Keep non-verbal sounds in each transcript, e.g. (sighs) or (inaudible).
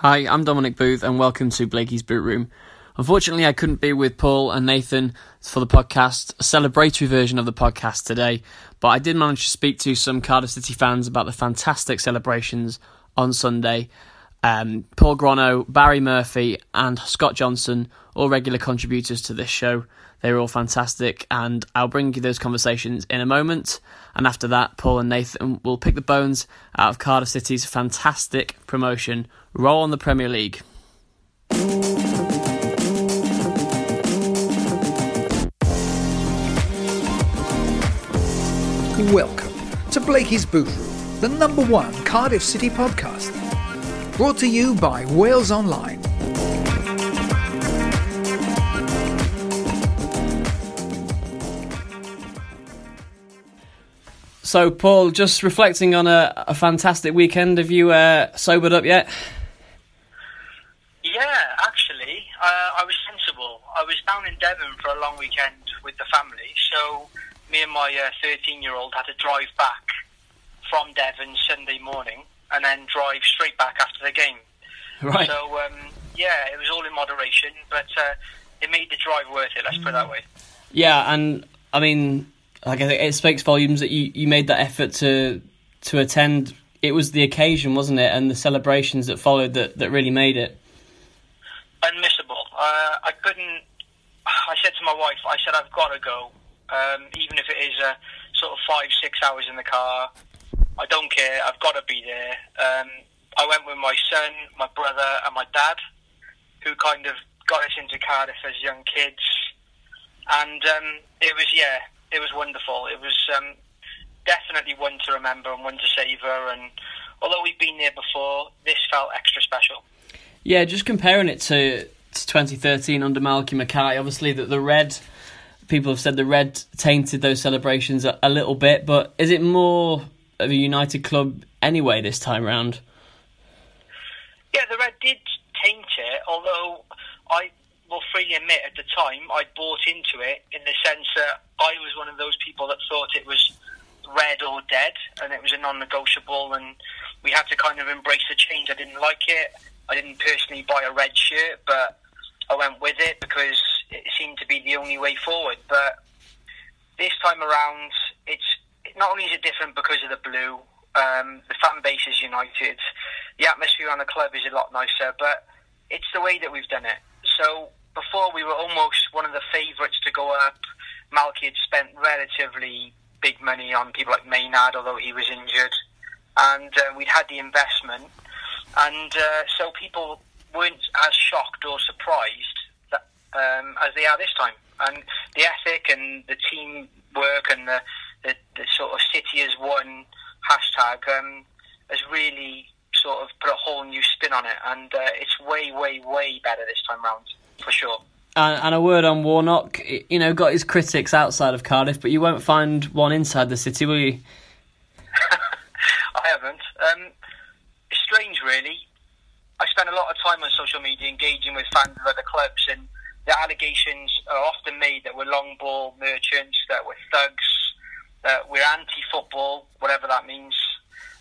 Hi, I'm Dominic Booth, and welcome to Blakey's Boot Room. Unfortunately, I couldn't be with Paul and Nathan for the podcast, a celebratory version of the podcast today, but I did manage to speak to some Cardiff City fans about the fantastic celebrations on Sunday. Um, Paul Grono, Barry Murphy, and Scott Johnson, all regular contributors to this show. They were all fantastic, and I'll bring you those conversations in a moment. And after that, Paul and Nathan will pick the bones out of Cardiff City's fantastic promotion Roll on the Premier League. Welcome to Blakey's Boot Room, the number one Cardiff City podcast. Brought to you by Wales Online. So, Paul, just reflecting on a, a fantastic weekend, have you uh, sobered up yet? Yeah, actually, uh, I was sensible. I was down in Devon for a long weekend with the family, so me and my 13 uh, year old had to drive back from Devon Sunday morning and then drive straight back after the game. Right. So, um, yeah, it was all in moderation, but uh, it made the drive worth it, let's put it that way. Yeah, and I mean, like I think it speaks volumes that you, you made that effort to to attend. It was the occasion, wasn't it, and the celebrations that followed that, that really made it unmissable. Uh, I couldn't. I said to my wife, I said I've got to go, um, even if it is a sort of five, six hours in the car. I don't care. I've got to be there. Um, I went with my son, my brother, and my dad, who kind of got us into Cardiff as young kids, and um, it was yeah, it was wonderful. It was um, definitely one to remember and one to savour. And although we've been there before, this felt extra special. Yeah, just comparing it to, to 2013 under Malky Mackay, obviously that the red people have said the red tainted those celebrations a, a, little bit, but is it more of a united club anyway this time round? Yeah, the red did taint it, although I will freely admit at the time I bought into it in the sense that I was one of those people that thought it was red or dead and it was a non negotiable and we had to kind of embrace the change. I didn't like it. I didn't personally buy a red shirt, but I went with it because it seemed to be the only way forward. But this time around, it's not only is it different because of the blue, um, the fan base is united, the atmosphere on the club is a lot nicer, but it's the way that we've done it. So before we were almost one of the favourites to go up. Malky had spent relatively big money on people like Maynard, although he was injured, and uh, we'd had the investment and uh, so people weren't as shocked or surprised that, um, as they are this time. And the ethic and the teamwork and the, the, the sort of city as one hashtag um, has really sort of put a whole new spin on it, and uh, it's way, way, way better this time round for sure. And, and, a word on Warnock, you know, got his critics outside of Cardiff, but you won't find one inside the city, will you? (laughs) I haven't. Um, strange, really. I spend a lot of time on social media engaging with fans of other clubs, and the allegations are often made that we're long ball merchants, that we're thugs, that we're anti-football, whatever that means.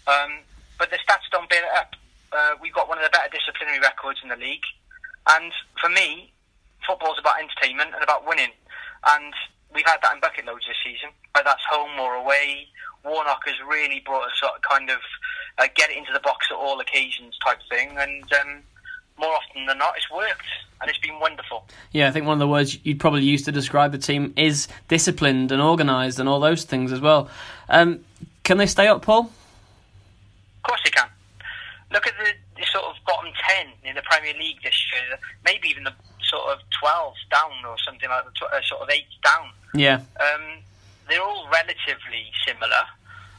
Um, but the stats don't bear it up. Uh, we've got one of the better disciplinary records in the league, and for me, football's about entertainment and about winning. And we've had that in bucket loads this season, whether that's home or away. Warnock has really brought us sort of kind of uh, get it into the box at all occasions type thing, and um, more often than not, it's worked, and it's been wonderful. Yeah, I think one of the words you'd probably use to describe the team is disciplined and organised and all those things as well. Um, can they stay up, Paul? Course they can. Look at the, the sort of bottom 10 in the Premier League this year, maybe even the sort of 12 down or something like that, uh, sort of 8 down. Yeah. Um, they're all relatively similar.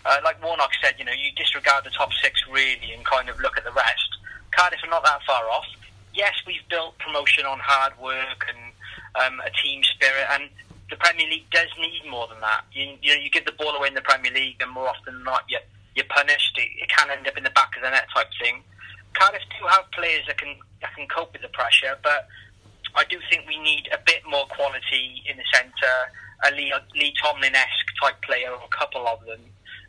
Uh, like Warnock said, you know, you disregard the top six really and kind of look at the rest. Cardiff are not that far off. Yes, we've built promotion on hard work and um, a team spirit, and the Premier League does need more than that. You, you know, you give the ball away in the Premier League, and more often than not, you're, you're punished. It, it can end up in the back of the net type thing. Cardiff do have players that can that can cope with the pressure, but I do think we need a bit more quality in the centre, a Lee, Lee Tomlin-esque type player, or a couple of them.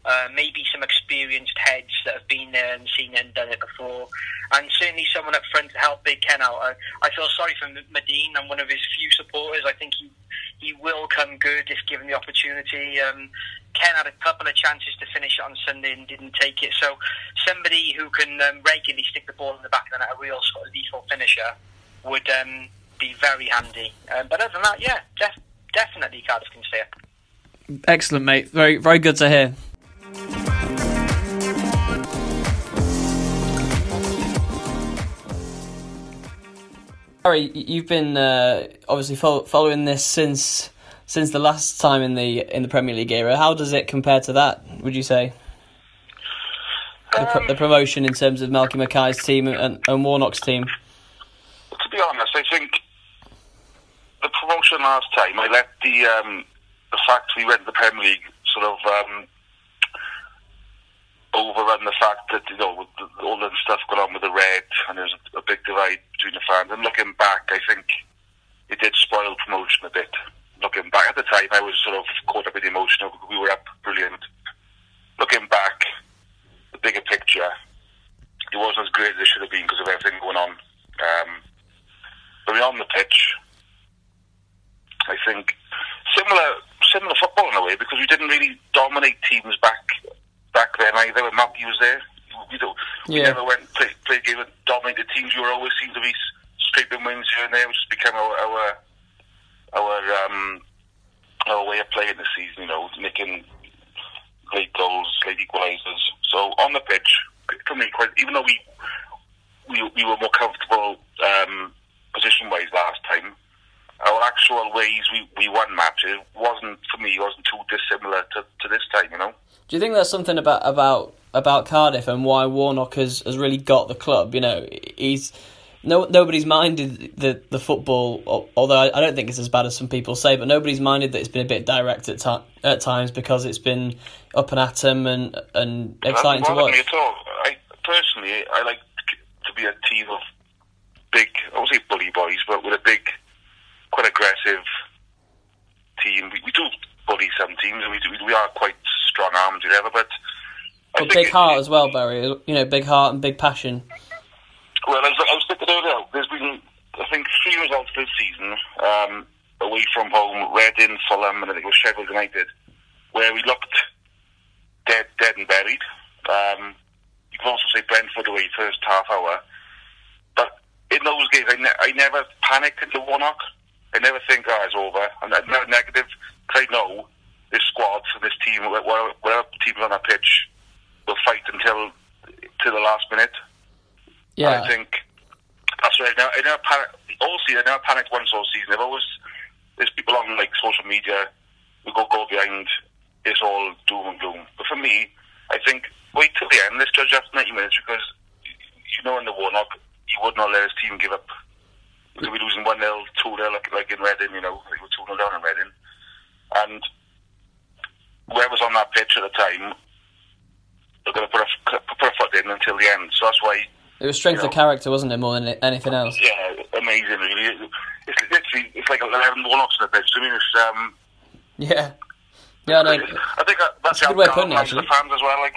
Uh, maybe some experienced heads that have been there and seen it and done it before, and certainly someone up front to help Big Ken out. I, I feel sorry for Madine. I'm one of his few supporters. I think he he will come good if given the opportunity. Um, Ken had a couple of chances to finish on Sunday and didn't take it. So somebody who can um, regularly stick the ball in the back of the net, a real sort of lethal finisher, would um, be very handy. Um, but other than that, yeah, def- definitely Cardiff can stay up. Excellent, mate. Very, very good to hear. Harry, you've been uh, obviously follow- following this since since the last time in the in the Premier League era. How does it compare to that? Would you say the, Um, the promotion in terms of Malky Mackay's team and, and Warnock's team? to be honest, I think the promotion last time, I let the um, the fact we went to the Premier League sort of um, overrun the fact that you know with all the stuff going on with the red and there's a, big divide between the fans. And looking back, I think it did spoil promotion a bit. Looking back at the time, I was sort of caught up in emotion. We were up, brilliant. Looking back, the bigger picture, it wasn't as great as it should have been because of everything going on. Um, but on the pitch, I think similar similar football in a way because we didn't really dominate teams back back then either. When Mappy was there, we, don't, we Yeah. never went play, play game with dominated teams. You were always seemed to be scraping wins here and there, which has become our our our, um, our way of playing this season. You know, making late goals, late equalisers. So on the pitch, for me, quite even though we we, we were more comfortable um, position wise last time. Our actual ways we, we won matches wasn't for me wasn't too dissimilar to, to this time, you know. Do you think there's something about about about Cardiff and why Warnock has, has really got the club? You know, he's no nobody's minded the the football. Although I, I don't think it's as bad as some people say, but nobody's minded that it's been a bit direct at ti at times because it's been up and at 'em and and exciting to That doesn't bother watch. me at all. I personally I like to be a team of big I won't say bully boys, but with a big quite aggressive team. We, we do bully some teams and we do, we are quite strong armed whatever, but I big it- heart as well, Barry. You know, big heart and big passion. Well, I was, I was thinking earlier, there's been, I think, three results this season um, away from home Reading, Fulham, and I think it was Sheffield United, where we looked dead, dead and buried. Um, you can also say Brentford away first half hour. But in those games, I, ne- I never panic into Warnock. I never think, oh, it's over. I'm I'm negative because I know this squad and this team, whatever, whatever team's on that pitch, will fight until to the last minute. Yeah, I think that's right. Now, I never panic. All season, I never panicked once all season. I've always there's people on like social media who go go behind. It's all doom and gloom. But for me, I think wait till the end. Let's judge after 90 minutes because you know in the Warnock, he would not let his team give up. Could be losing one 0 two 0 like like in Reading. You know, they were two 0 down in Reading, and whoever's on that pitch at the time, they're going to put a put a foot in until the end. So that's why it was strength you of character, wasn't it, more than anything else? yeah, amazing. Really, it's literally it's like eleven Warnocks in the pitch. I mean, it's um. Yeah, yeah. No, I think that, that's a good way of putting it, galvanise the fans as well. Like,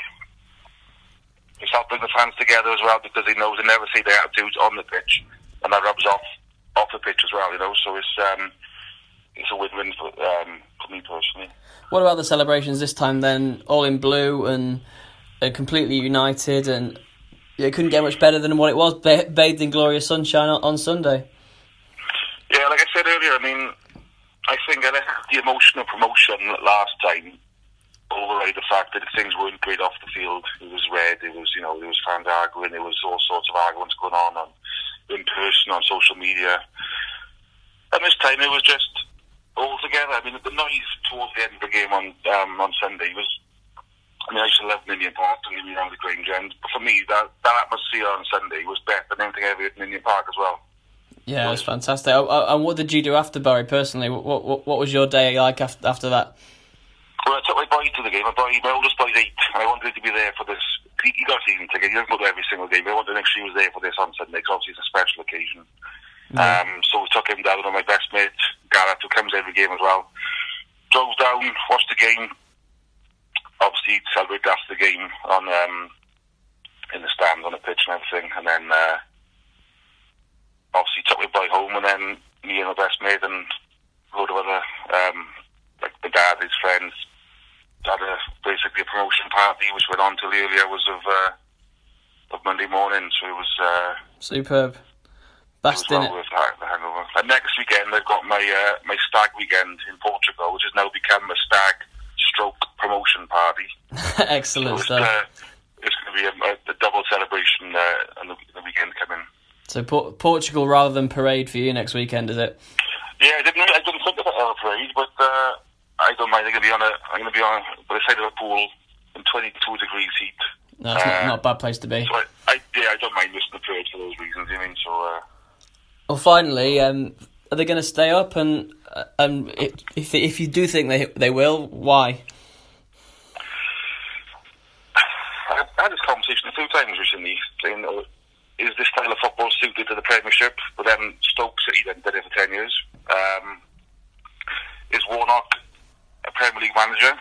it's helped bring the fans together as well because he knows they never see their attitudes on the pitch, and that rubs off off the pitch as well. You know, so it's um, it's a win-win for um for me personally. What about the celebrations this time then? All in blue and uh, completely united, and it couldn't get much better than what it was, ba- bathed in glorious sunshine on, on Sunday. Yeah, like I said earlier, I mean, I think I the emotional promotion last time override the fact that things weren't great off the field. It was red, it was, you know, there was fans arguing, there was all sorts of arguments going on, on in person, on social media. And this time it was just all together. I mean, the noise towards the end of the game on um, on Sunday was, I mean, I used to love Ninian Park, get me wrong, the Grange End. But for me, that, that atmosphere on Sunday was better than anything ever at Ninian Park as well. Yeah, it was fantastic. Uh, uh, And what did you do after Barry personally? What what, what was your day like after after that? Well, I took my boy to the game. My boy, my oldest boy's eight, and I wanted to be there for this. He, he got a season ticket. He doesn't go to every single game, but I wanted to make sure he was there for this on Sunday, because obviously it's a special occasion. Um, so we took him down with my best mate, Gareth, who comes every game as well. Drove down, watched the game. Obviously, celebrated after the game on um, in the stands on the pitch and everything, and then uh, obviously took my boy home, and then me and my best mate and a load of other um, like my dad, his friends, had a basically a promotion party which went on till the early hours of uh, of Monday morning. So it was uh, Superb. it was Best in well it. worth the hangover. And next weekend I've got my uh, my stag weekend in Portugal, which has now become a stag stroke promotion party. (laughs) Excellent it's, stuff. uh, it's going to be a, a, a double celebration uh, on the, the weekend coming. So Por- Portugal rather than parade for you next weekend, is it? Yeah, I didn't. I didn't think about Air Parade, but uh, I don't mind. I'm going to be on a. I'm to be on by the side of a pool in 22 degrees heat. No, it's not, Uh, not a bad place to be. So I, I yeah, I don't mind missing the parade for those reasons. I mean, so uh, Well, finally, um, are they going to stay up? And uh, um, if if if you do think they they will, why? I I had this conversation a few times recently, saying, oh, is this style of football suited to the Premiership? But then Stoke City then did it for 10 years. Um, is Warnock a Premier League manager?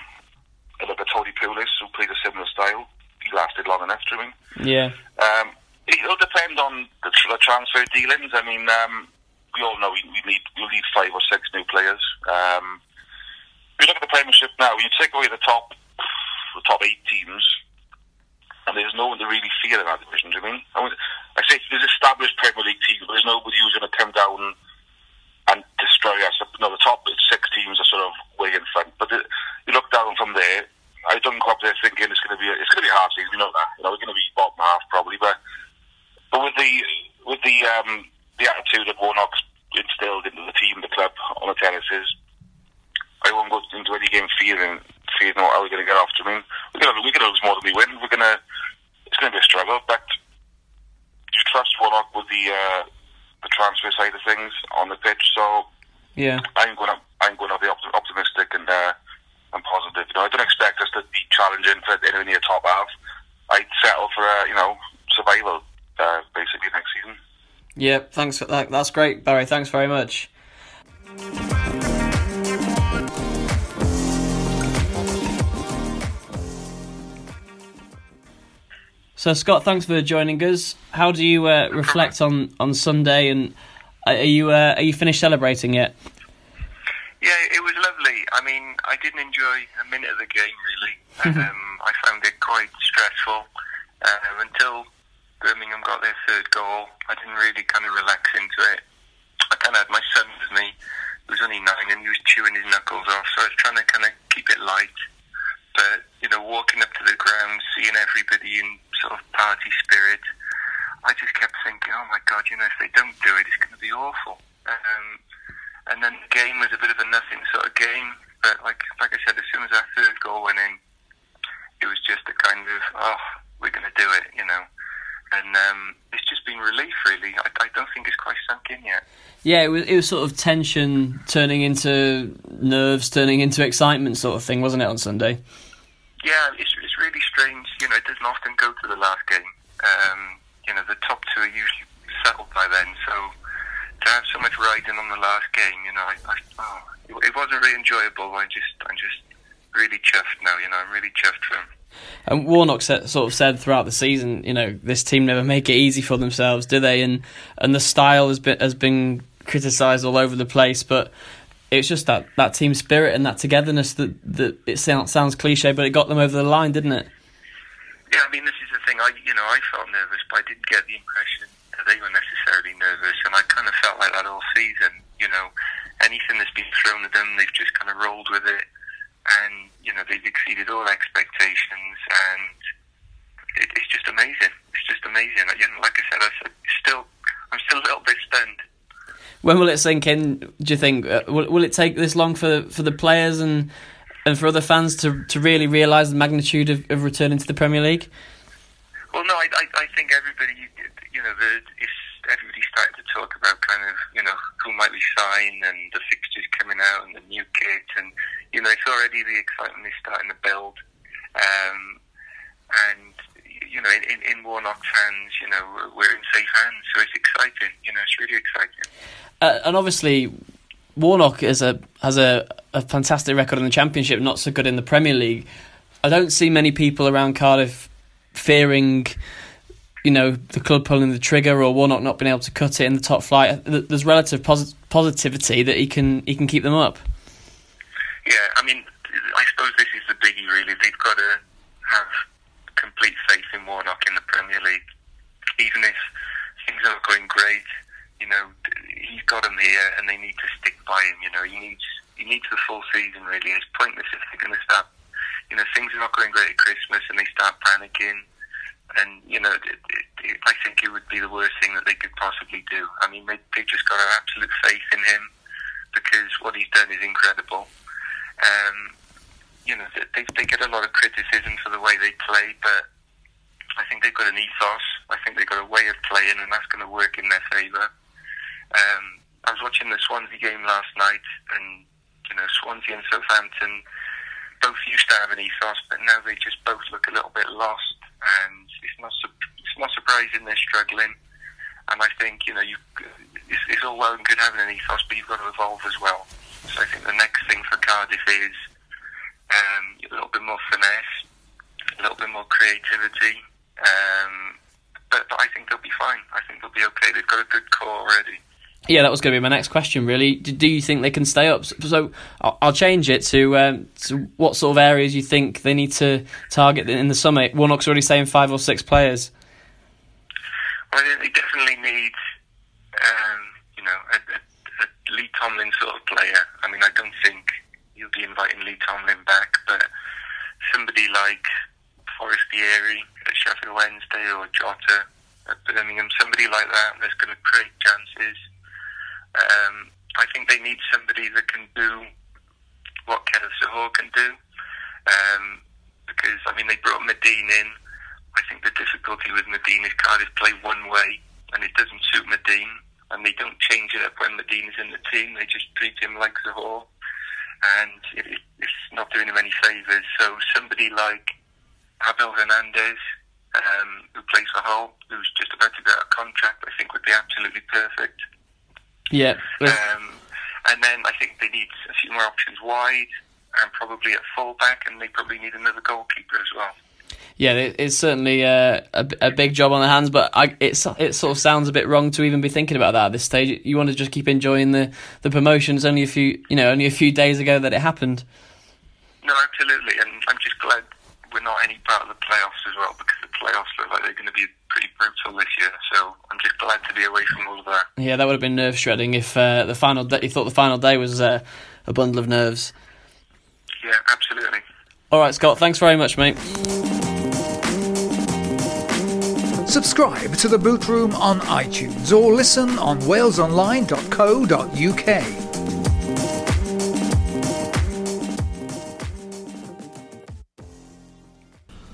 I look at Tony Pulis, who played a similar style. He lasted long enough to him. Yeah, Um, it'll depend on the, the transfer dealings. I mean, um, we all know we, we need we need five or six new players. Um, if you look at the Premiership now, you take away the top the top eight teams, and there's no one to really fear in that division. Do you mean? I, mean, I say there's established Premier League teams, but there's nobody who's going to come down and destroy us. No, the top six teams are sort of way in front, but the, you look down from there. I don't go up there thinking it's going to be a, it's going to be a hard season. We know that. You know, we're going to be bottom half probably, but but with the with the um, the attitude that Warnock's instilled into the team, the club, on the terraces, I won't go into any game fearing fearing how we're going to get off. I mean, we're going to we're going to lose more than we win. We're going to it's going to be a struggle, but you trust Warnock with the uh, the transfer side of things on the pitch. So yeah. I'm going to I'm going to be opti- optimistic and uh, and positive. You know, I don't expect us to be challenging for anywhere near top half. I'd settle for uh, you know survival uh, basically next season. Yeah, thanks for that. That's great, Barry. Thanks very much. So, Scott, thanks for joining us. How do you uh, reflect on, on Sunday, and are you uh, are you finished celebrating yet? Yeah, it was lovely. I mean, I didn't enjoy a minute of the game really. um, I found it quite stressful uh, until Birmingham got their third goal. I didn't really kind of relax into it. I kind of had my son with me, who was only nine, and he was chewing his knuckles off. So I was trying to kind of keep it light. But you know, walking up to the ground, seeing everybody in sort of party spirit, I just kept thinking, oh my god, you know, if they don't do it, it's going to be awful. Um, and then the game was a bit of a nothing sort of game. But like like I said, as soon as our third goal went in, it was just a kind of oh, we're going to do it, you know. And um, it's just been relief, really. I, I don't think it's quite sunk in yet. Yeah, it was it was sort of tension turning into nerves, turning into excitement, sort of thing, wasn't it on Sunday? Yeah, it's, it's really strange. You know, it doesn't often go to the last game. Um, you know, the top two are usually settled by then. So to have so much riding on the last game, you know, I, I, oh, it, it wasn't really enjoyable. I just, I'm just really chuffed now. You know, I'm really chuffed for him. And Warnock sort of said throughout the season, you know, this team never make it easy for themselves, do they? And and the style has been has been criticised all over the place, but it's just that, that team spirit and that togetherness that that it sounds sounds cliche, but it got them over the line, didn't it? Yeah, I mean, this is the thing. I, you know, I felt nervous, but I didn't get the impression that they were necessarily nervous, and I kind of felt like that all season. You know, anything that's been thrown at them, they've just kind of rolled with it, and you know, they've exceeded all expectations, and it, it's just amazing. It's just amazing. You know, like I said, I said, still, I'm still a little bit stunned. When will it sink in? Do you think uh, will will it take this long for for the players and and for other fans to to really realise the magnitude of, of returning to the Premier League? Well, no, I, I, I think everybody, you know, the, if everybody's starting to talk about kind of, you know, who might we sign and the fixtures coming out and the new kit, and you know, it's already the excitement is starting to build, um, and you know, in, in Warnock fans, you know, we're in safe hands, so it's exciting. You know, it's really exciting. Uh, and obviously, Warnock is a has a, a fantastic record in the Championship, not so good in the Premier League. I don't see many people around Cardiff fearing, you know, the club pulling the trigger or Warnock not being able to cut it in the top flight. There's relative posit- positivity that he can he can keep them up. Yeah, I mean, I suppose this is the biggie. Really, they've got to have complete faith in Warnock in the Premier League, even if things aren't going great. You know, he's got them here, and they need to stick by him. You know, he needs he needs the full season. Really, it's pointless if they're going to start. You know, things are not going great at Christmas, and they start panicking. And you know, it, it, it, I think it would be the worst thing that they could possibly do. I mean, they they just got an absolute faith in him because what he's done is incredible. Um, you know, they, they get a lot of criticism for the way they play, but I think they've got an ethos. I think they've got a way of playing, and that's going to work in their favour. Um, I was watching the Swansea game last night, and you know, Swansea and Southampton both used to have an ethos, but now they just both look a little bit lost, and it's not it's not surprising they're struggling. And I think you know, you it's, it's all well and good having an ethos, but you've got to evolve as well. So I think the next thing for Cardiff is um, a little bit more finesse, a little bit more creativity. Um, but, but I think they'll be fine. I think they'll be okay. They've got a good core already. Yeah, that was going to be my next question. Really, do you think they can stay up? So I'll change it to, um, to what sort of areas you think they need to target in the summer. Warnock's already saying five or six players. Well, I think they definitely need, um, you know, a, a, a Lee Tomlin sort of player. I mean, I don't think you'll be inviting Lee Tomlin back, but somebody like Forestieri at Sheffield Wednesday or Jota at Birmingham, somebody like that that's going to create chances. Um, I think they need somebody that can do what Kenneth Zohore can do. Um, because, I mean, they brought Madine in. I think the difficulty with Madine is Cardiff play one way, and it doesn't suit Madine. And they don't change it up when Madine is in the team. They just treat him like Zohore. And it, it's not doing him any favours. So somebody like Abel Hernandez, um, who plays for Hull, who's just about to get a contract, I think would be absolutely perfect. Yeah. Um, and then I think they need a few more options wide and probably at fullback, and they probably need another goalkeeper as well. Yeah, it's certainly uh, a, a big job on the hands, but I, it's it sort of sounds a bit wrong to even be thinking about that at this stage. You want to just keep enjoying the the promotion. It's only a few, you know, only a few days ago that it happened. No, absolutely, and I'm just glad we're not any part of the playoffs as well because the playoffs look like they're going to be pretty brutal this year. So I'm just glad to be away from all of that. Yeah, that would have been nerve shredding if uh, the final day, you thought the final day was uh, a bundle of nerves. Yeah, absolutely. All right, Scott. Thanks very much, mate. Subscribe to the Boot Room on iTunes or listen on walesonline.co.uk.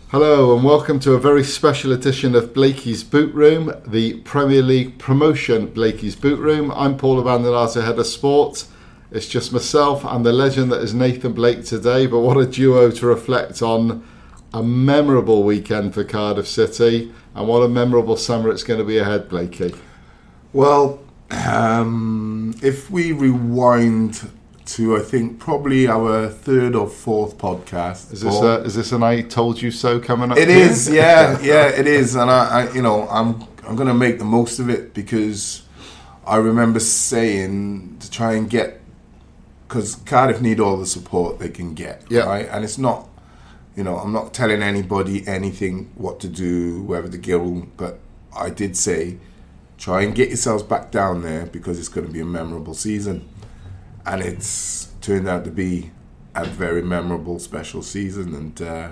Hello and welcome to a very special edition of Blakey's Boot Room, the Premier League promotion Blakey's Boot Room. I'm Paul Abbandonato, head of sport. It's just myself and the legend that is Nathan Blake today, but what a duo to reflect on a memorable weekend for Cardiff City and what a memorable summer it's going to be ahead, Blakey. Well, um, if we rewind to I think probably our third or fourth podcast. Is this a, is this an I told you so coming up? It here? is, yeah, yeah, it is, and I, I, you know, I'm I'm gonna make the most of it because I remember saying to try and get because Cardiff need all the support they can get, Yeah. right? And it's not, you know, I'm not telling anybody anything what to do, whether the go, but I did say try and get yourselves back down there because it's going to be a memorable season and it's turned out to be a very memorable, special season. And uh,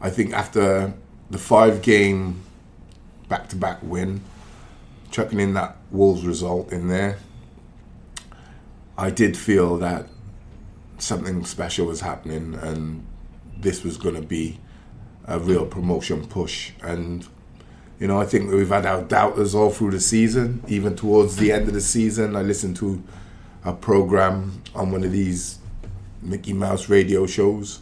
I think after the five game back to back win, chucking in that Wolves result in there, I did feel that something special was happening, and this was going to be a real promotion push. And you know, I think we've had our doubters all through the season. Even towards the end of the season, I listened to a program on one of these Mickey Mouse radio shows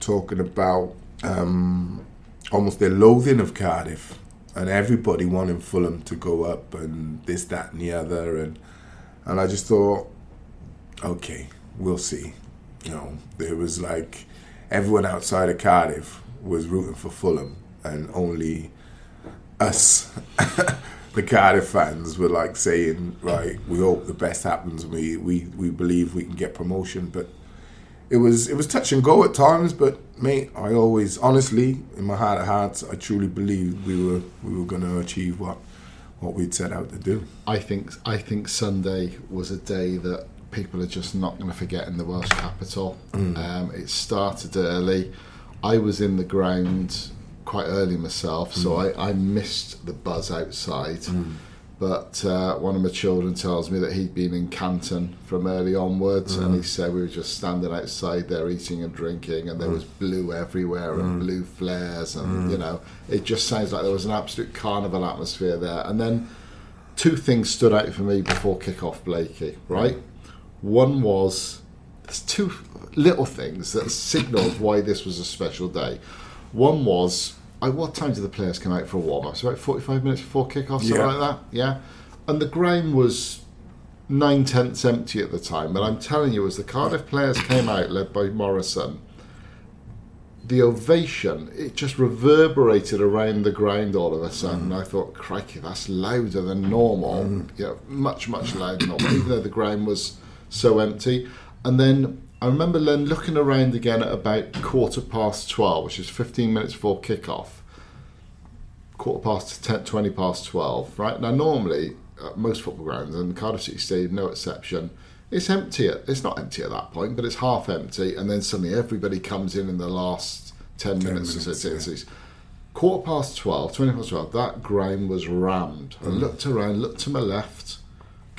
talking about um, almost their loathing of Cardiff and everybody wanting Fulham to go up and this, that, and the other, and and I just thought, okay, we'll see. You know, there was like everyone outside of Cardiff was rooting for Fulham, and only us, (laughs) the Cardiff fans, were like saying, right, we hope the best happens. We we we believe we can get promotion, but it was it was touch and go at times, but mate, I always honestly, in my heart of hearts, I truly believed we were we were going to achieve what what we'd set out to do. I think I think Sunday was a day that people are just not going to forget in the Welsh capital. Mm. Um, it started early. I was in the ground quite early myself, so Mm. I, I missed the buzz outside. But uh, one of my children tells me that he'd been in Canton from early onwards, and Mm. he said we were just standing outside there eating and drinking, and there was blue everywhere and blue flares, and you know, it just sounds like there was an absolute carnival atmosphere there. And then two things stood out for me before kick-off, Blakey. Right, one was there's two little things that signalled why this was a special day. One was, I, what time did the players come out for a warm up? So about 45 minutes before kick-off, something Yeah. like that. Yeah, and the ground was nine tenths empty at the time. But I'm telling you, as the Cardiff players came out, led by Morrison, the ovation it just reverberated around the ground all of a sudden. Mm. I thought, crikey, that's louder than normal. Mm. You know, much much louder than normal, even though the ground was so empty. And then I remember then looking around again at about quarter past twelve, which is fifteen minutes before kick-off quarter past 10, 20 past 12, right? Now, normally, at most football grounds, and Cardiff City Stadium, no exception, it's empty. At, it's not empty at that point, but it's half empty, and then suddenly everybody comes in in the last 10, minutes. minutes, or so. It's- Quarter past 12, 20 past 12, that ground was rammed. I mm. looked around, looked to my left,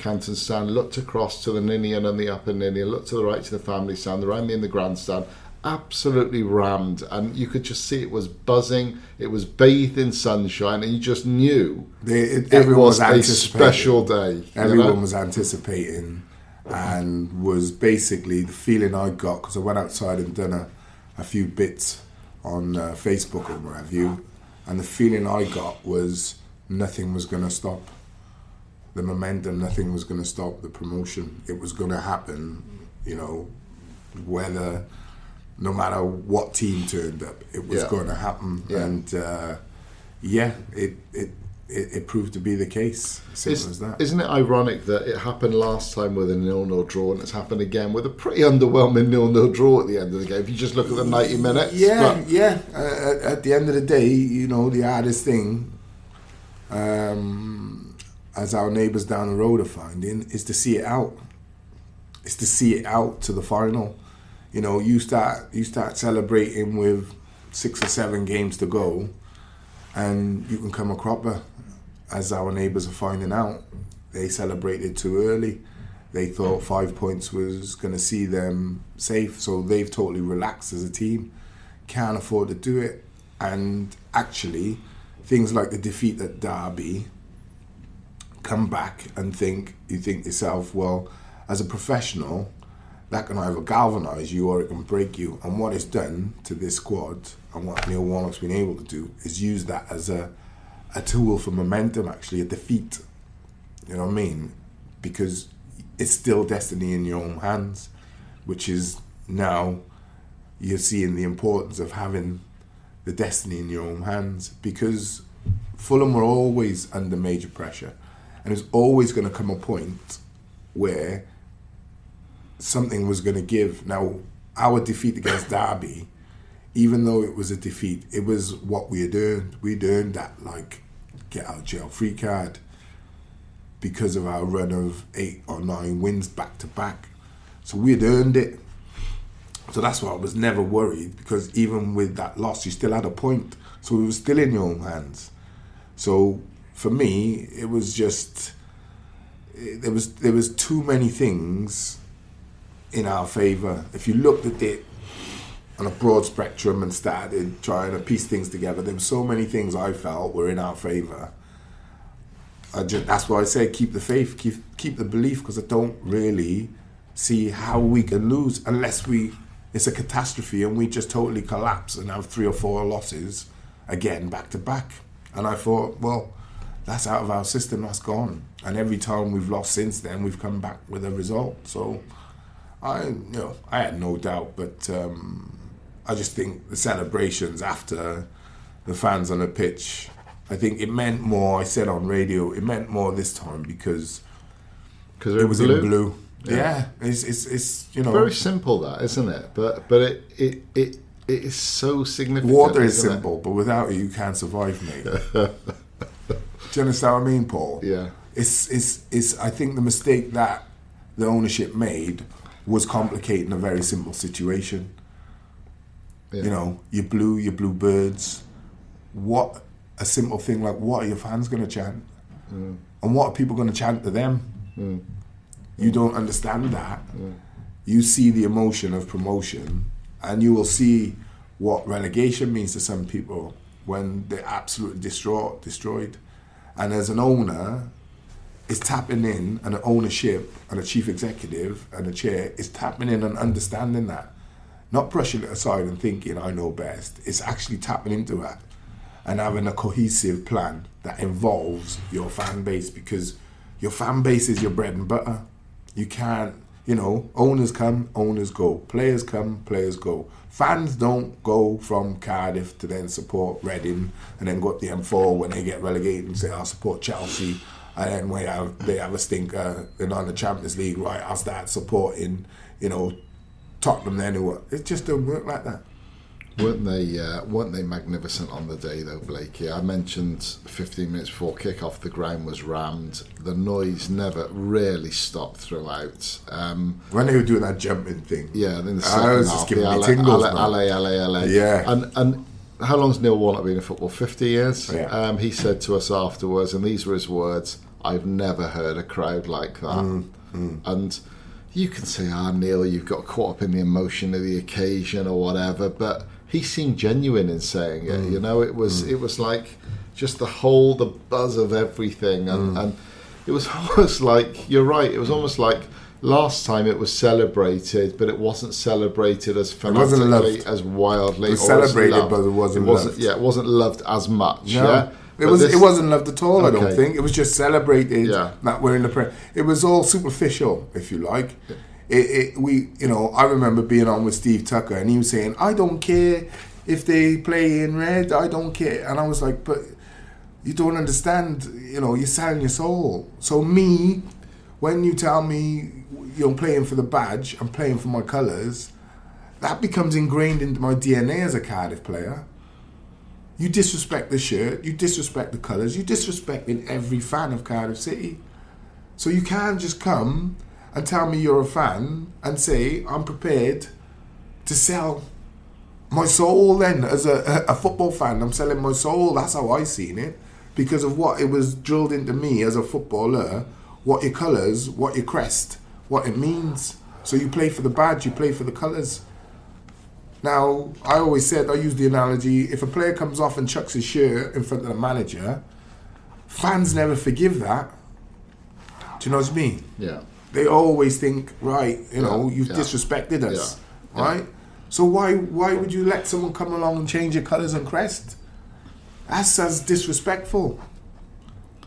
Canton stand, looked across to the Ninian and the upper Ninian, looked to the right to the family stand, around me in the grandstand, absolutely rammed. And you could just see it was buzzing, it was bathed in sunshine, and you just knew it, it everyone was was, a special day. you Everyone know? was anticipating, and was basically the feeling I got because I went outside and done a, a few bits on uh, Facebook and what have you, and the feeling I got was nothing was going to stop the momentum. Nothing was going to stop the promotion. It was going to happen, you know, whether no matter what team turned up, it was Yeah. going to happen, Yeah. and uh, yeah, it it. It, it proved to be the case. Simple Is, as that. Isn't it ironic that it happened last time with a nil-nil draw and it's happened again with a pretty underwhelming nil-nil draw at the end of the game? If you just look at the 90 minutes. Yeah, But- yeah. Uh, at, at the end of the day, you know, the hardest thing, um, as our neighbours down the road are finding, is to see it out. Is to see it out to the final. You know, you start you start celebrating with six or seven games to go, and you can come a cropper. As our neighbours are finding out, they celebrated too early. They thought five points was going to see them safe, so they've totally relaxed as a team. Can't afford to do it, and actually, things like the defeat at Derby come back and think you think yourself, well, as a professional, that can either galvanise you or it can break you. And what it's done to this squad and what Neil Warnock's been able to do is use that as a a tool for momentum, actually, a defeat. You know what I mean? Because it's still destiny in your own hands, which is now you're seeing the importance of having the destiny in your own hands because Fulham were always under major pressure and there's always going to come a point where something was going to give. Now, our defeat against Derby, even though it was a defeat, it was what we had earned. We'd earned that, like, get out jail free card because of our run of eight or nine wins back to back. So we had earned it. So that's why I was never worried because even with that loss, you still had a point. So it was still in your own hands. So for me, it was just there was there was too many things in our favour. If you looked at it on a broad spectrum and started trying to piece things together, there were so many things I felt were in our favour. I just, that's why I say keep the faith, keep keep the belief, because I don't really see how we can lose unless we it's a catastrophe and we just totally collapse and have three or four losses again back to back. And I thought, well, that's out of our system, that's gone. And every time we've lost since then, we've come back with a result. So I, you know, I had no doubt, but um, I just think the celebrations after the fans on the pitch, I think it meant more. I said on radio, it meant more this time because because it was blue. in blue. Yeah. Yeah, it's, it's it's you know Very simple, that isn't it? But but it it it, it is so significant. water is isn't it? simple, but without it you can't survive, mate. (laughs) Do you understand what I mean, Paul? Yeah. It's it's it's. I think the mistake that the ownership made was complicating a very simple situation. Yeah. You know, you blue, you blue birds. What a simple thing like what are your fans going to chant, Mm. and what are people going to chant to them? You don't understand that. You see the emotion of promotion, and you will see what relegation means to some people when they're absolutely distraught, destroyed. And as an owner, is tapping in, and an ownership, and a chief executive, and a chair is tapping in and understanding that, not brushing it aside and thinking I know best. It's actually tapping into that and having a cohesive plan that involves your fan base because your fan base is your bread and butter. You can't, you know, owners come, owners go, players come, players go. Fans don't go from Cardiff to then support Reading and then go up the M4 when they get relegated and say I'll support Chelsea. And then when they have, a stinker in on the Champions League, right? I'll start supporting, you know, Tottenham then. It just don't work like that. Weren't they? Uh, weren't they magnificent on the day though, Blakey? I mentioned 15 minutes before kick-off, the ground was rammed. The noise never really stopped throughout. Um, When they were doing that jumping thing, yeah, then the I was half, just giving the me tingles, man. LA, LA, LA. Yeah. and and how long's Neil Warnock been in football? 50 years. Yeah. Um, he said to us afterwards, and these were his words: "I've never heard a crowd like that." Mm, And you can say, "Ah, Neil, you've got caught up in the emotion of the occasion or whatever," but he seemed genuine in saying Mm. it. You know, it was it was like just the whole the buzz of everything, Mm. and, and it was (laughs) almost like you're right. It was almost like. Last time it was celebrated, but it wasn't celebrated as wasn't fanatically, as wildly. It was celebrated, loved. but it wasn't loved. Yeah, it wasn't loved as much. No. Yeah, It But was. this- It wasn't loved at all. I don't think it was just celebrated Yeah. that we're in the. Pre- it was all superficial, if you like. It, it, we, you know, I remember being on with Steve Tucker, and he was saying, "I don't care if they play in red. I don't care." And I was like, "But you don't understand. You know, you're selling your soul." So me, when you tell me you're playing for the badge, I'm playing for my colours. That becomes ingrained into my DNA as a Cardiff player. You disrespect the shirt, you disrespect the colours, you disrespect in every fan of Cardiff City. So you can't just come and tell me you're a fan and say I'm prepared to sell my soul then as a, a football fan. I'm selling my soul. That's how I seen it. Because of what it was drilled into me as a footballer, what your colours, what your crest, what it means. So you play for the badge, you play for the colours. Now, I always said, I use the analogy if a player comes off and chucks his shirt in front of the manager, fans never forgive that. Do you know what I mean? yeah. They always think, right, you know, you've disrespected us, right? So why why would you let someone come along and change your colours and crest? That's as disrespectful.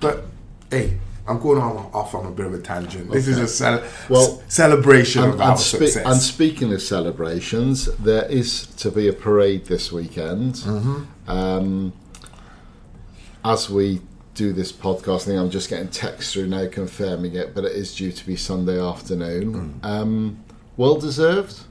But hey, I'm going on off on a bit of a tangent. This is a cel- Well, celebration And, of our and, spe- success. and speaking of celebrations, there is to be a parade this weekend. Mm-hmm. Um, as we do this podcast thing, I'm just getting text through now confirming it, but it is due to be Sunday afternoon. Mm. Um, well deserved.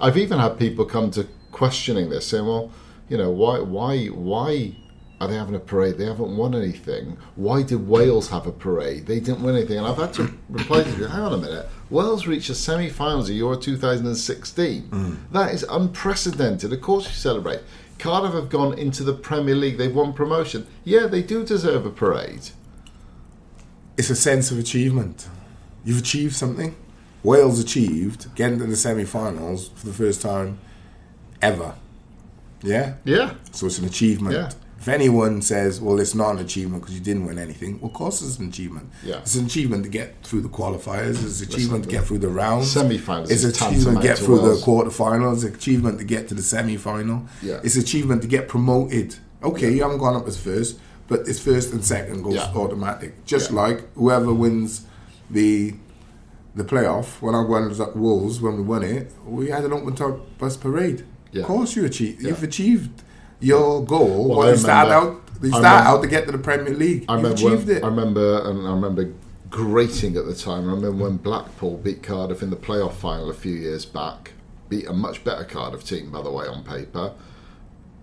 I've even had people come to questioning this, saying, "Well, you know, why, why, why are they having a parade? They haven't won anything. Why did Wales have a parade? They didn't win anything." And I've had to reply to them, "Hang on a minute. Wales reached the semi-finals of Euro 2016. That is unprecedented. Of course, you celebrate." Cardiff have gone into the Premier League. They've won promotion. Yeah, they do deserve a parade. it's a sense of achievement. You've achieved something. Wales achieved getting to the semi-finals for the first time ever. Yeah, Yeah. so it's an achievement. Yeah. If anyone says, "Well, it's not an achievement because you didn't win anything," well, of course it's an achievement. Yeah. It's an achievement to get through the qualifiers. It's an achievement to get through the rounds. Semi-finals It's an achievement to get through the quarterfinals. It's an achievement to get to the semi-final. Yeah. It's an achievement to get promoted. Okay, you haven't gone up as first, but it's first and second goes Yeah. automatic. Just Yeah. like whoever wins the the playoff when I won at Wolves when we won it, we had an open top bus parade. Yeah. Of course, you achieve. Yeah. You've achieved your goal. Well, you start out. You start remember- out to get to the Premier League. I remember, achieved when, it. I remember, and I remember grating at the time. I remember when Blackpool beat Cardiff in the playoff final a few years back. Beat a much better Cardiff team, by the way, on paper.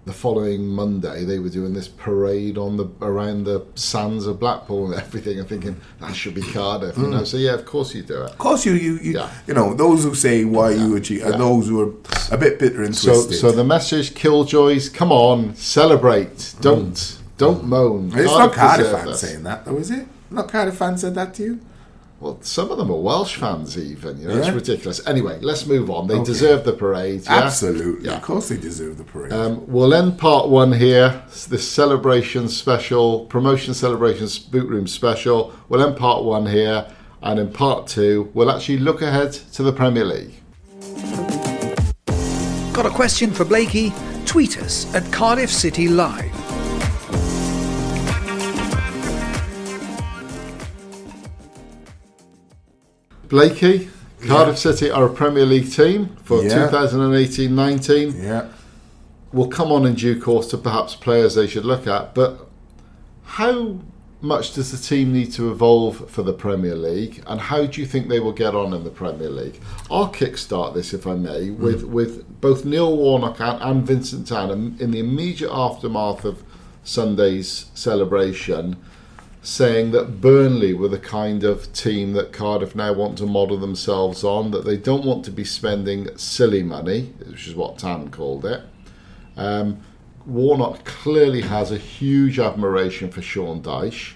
The following Monday, they were doing this parade on the around the sands of Blackpool and everything, and thinking that should be Cardiff. You know, mm. so yeah, of course you do it. of course, you you you, Yeah. you know those who say why you achieve, Yeah. are those who are a bit bitter and So, twisted. so the message, Killjoys, come on, celebrate, don't, mm. don't moan. it's not Cardiff fans saying that, though, is it? Not Cardiff fans said that to you. Well, some of them are Welsh fans, even. You know, it's ridiculous. Anyway, let's move on. They Okay. deserve the parade. yeah? Absolutely, Yeah. of course they deserve the parade. Um, we'll end part one here. This celebration special, promotion celebrations boot room special. We'll end part one here, and in part two, we'll actually look ahead to the Premier League. Got a question for Blakey? Tweet us at Cardiff City Live. Blakey, Cardiff City are a Premier League team for 2018-19. yeah. We'll come on in due course to perhaps players they should look at, but how much does the team need to evolve for the Premier League, and how do you think they will get on in the Premier League? I'll kickstart this, if I may, mm-hmm. with, with both Neil Warnock and, and Vincent Tan in the immediate aftermath of Sunday's celebration, saying that Burnley were the kind of team that Cardiff now want to model themselves on, that they don't want to be spending silly money, which is what Tan called it. Um, Warnock clearly has a huge admiration for Sean Dyche,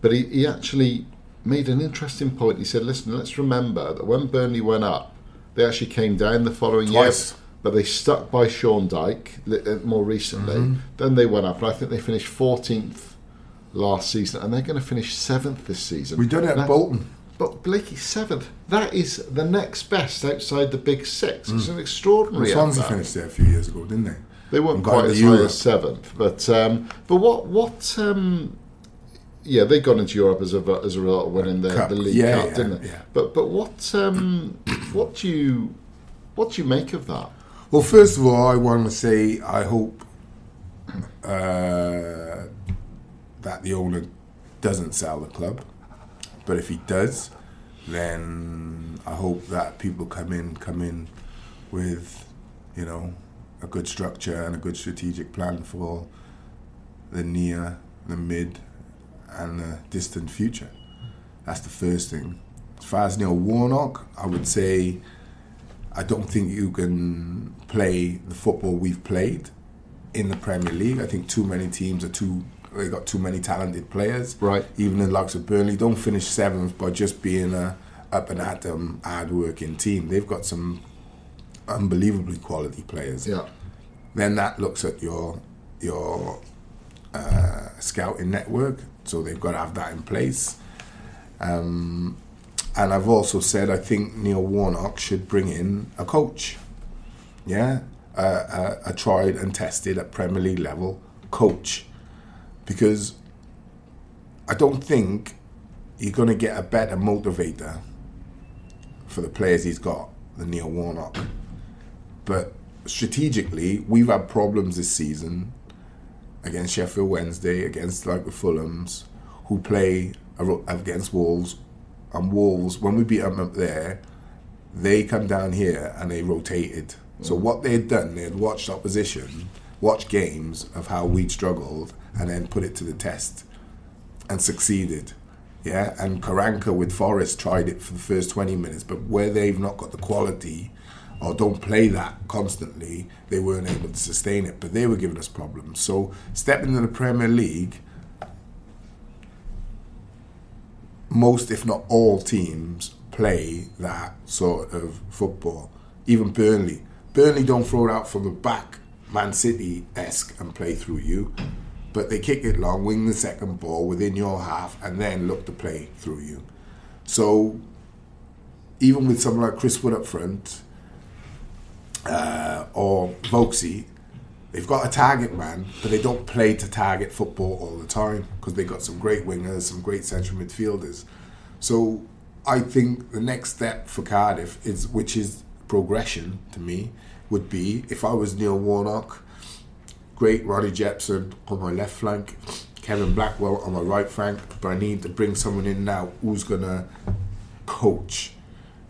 but he, he actually made an interesting point. He said, listen, let's remember that when Burnley went up, they actually came down the following Twice. year, but they stuck by Sean Dyche uh, more recently. Mm-hmm. Then they went up, and I think they finished 14th last season, and they're going to finish 7th this season. We done it at Bolton. But Blakey, 7th. That is the next best outside the big six. It's an extraordinary Swansea effort. finished there a few years ago, didn't they? They weren't quite as high as seventh, but um, but what what um, yeah they got into Europe as a as a result of winning the, the league Yeah, cup, yeah, didn't they? yeah. But but what um, what do you what do you make of that? Well, first of all, I want to say I hope uh, that the owner doesn't sell the club. But if he does, then I hope that people come in come in with, you know, a good structure and a good strategic plan for the near, the mid, and the distant future. That's the first thing. As far as Neil Warnock, I would say I don't think you can play the football we've played in the Premier League. I think too many teams are too. They got too many talented players. Right. Even the likes of Burnley don't finish seventh by just being a up and at them, hard working team. They've got some unbelievably quality players. Yeah, Then that looks at your your uh, scouting network. So they've got to have that in place. Um, and I've also said I think Neil Warnock should bring in a coach. Yeah, a, a, a tried and tested at Premier League level coach, because I don't think you're going to get a better motivator for the players he's got than Neil Warnock. But strategically, we've had problems this season against Sheffield Wednesday, against like the Fulhams, who play against Wolves. And Wolves, when we beat them up there, they come down here and they rotated. So mm. what they had done, they had watched opposition, watched games of how we'd struggled, and then put it to the test and succeeded. Yeah, and Karanka with Forest tried it for the first 20 minutes, but where they've not got the quality or don't play that constantly, they weren't able to sustain it. But they were giving us problems. So stepping into the Premier League, most, if not all, teams play that sort of football. Even Burnley, Burnley don't throw it out from the back, Man City esque, and play through you, but they kick it long, wing the second ball within your half, and then look to play through you. So even with someone like Chris Wood up front uh, or Vokesy, they've got a target man, but they don't play to target football all the time because they've got some great wingers, some great central midfielders. So I think the next step for Cardiff is, which is progression to me, would be if I was Neil Warnock, great Ronnie Jepson on my left flank, Kevin Blackwell on my right flank, but I need to bring someone in now who's gonna coach.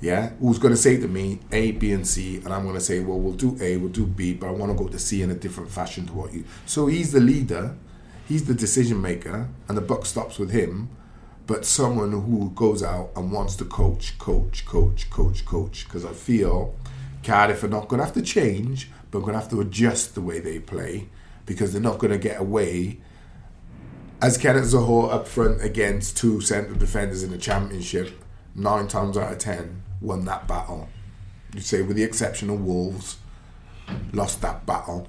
Yeah, who's going to say to me A, B, and C, and I'm going to say, well, we'll do A, we'll do B, but I want to go to C in a different fashion to what you. So he's the leader, he's the decision maker, and the buck stops with him. But someone who goes out and wants to coach, coach, coach, coach, coach, because I feel Cardiff are not going to have to change, but going to have to adjust the way they play because they're not going to get away as Kenneth Zohore up front against two central defenders in the championship, nine times out of ten won that battle. You say, with the exception of Wolves, lost that battle.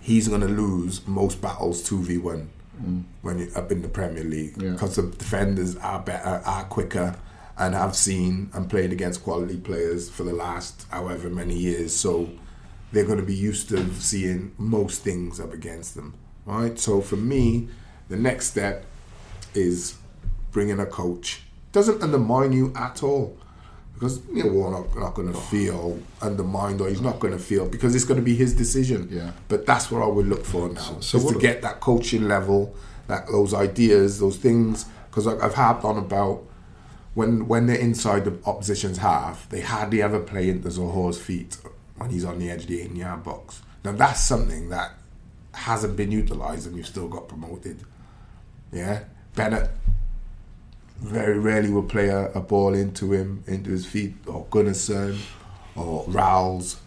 He's going to lose most battles two v one mm. when you're up in the Premier League Yeah. because the defenders are better, are quicker, and have seen and played against quality players for the last however many years. So they're going to be used to seeing most things up against them, right? So for me, the next step is bringing a coach. Doesn't undermine you at all. Because Neil Warnock not going to feel undermined or he's not going to feel because it's going to be his decision. Yeah. But that's what I would look for now. so is to get that coaching level, that those ideas, those things. Because I've harped on about when when they're inside the opposition's half, they hardly ever play into Zohore's feet when he's on the edge of the 18 yard box. Now that's something that hasn't been utilised and you've still got promoted. Yeah, Bennett very rarely will play a, a ball into him, into his feet, or Gunnarsson, or Ralls.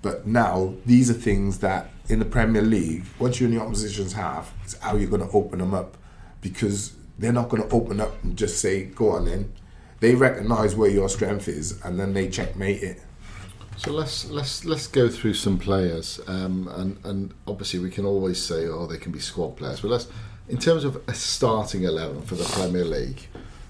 But now these are things that in the Premier League, once you're in the opposition's half, it's how you're going to open them up, because they're not going to open up and just say, "Go on then." They recognise where your strength is, and then they checkmate it. So let's let's let's go through some players, um, and and obviously we can always say, oh, they can be squad players, but let's in terms of a starting eleven for the Premier League,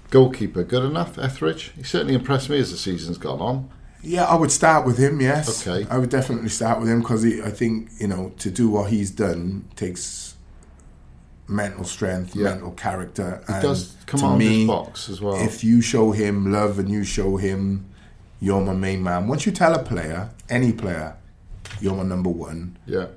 goalkeeper good enough. Etheridge, he certainly impressed me as the season's gone on. Yeah, I would start with him. Yes, Okay. I would definitely start with him because I think you know to do what he's done takes mental strength, Yeah. mental character. He and does to command his box as well. If you show him love and you show him you're my main man, once you tell a player, any player, you're my number one, yeah,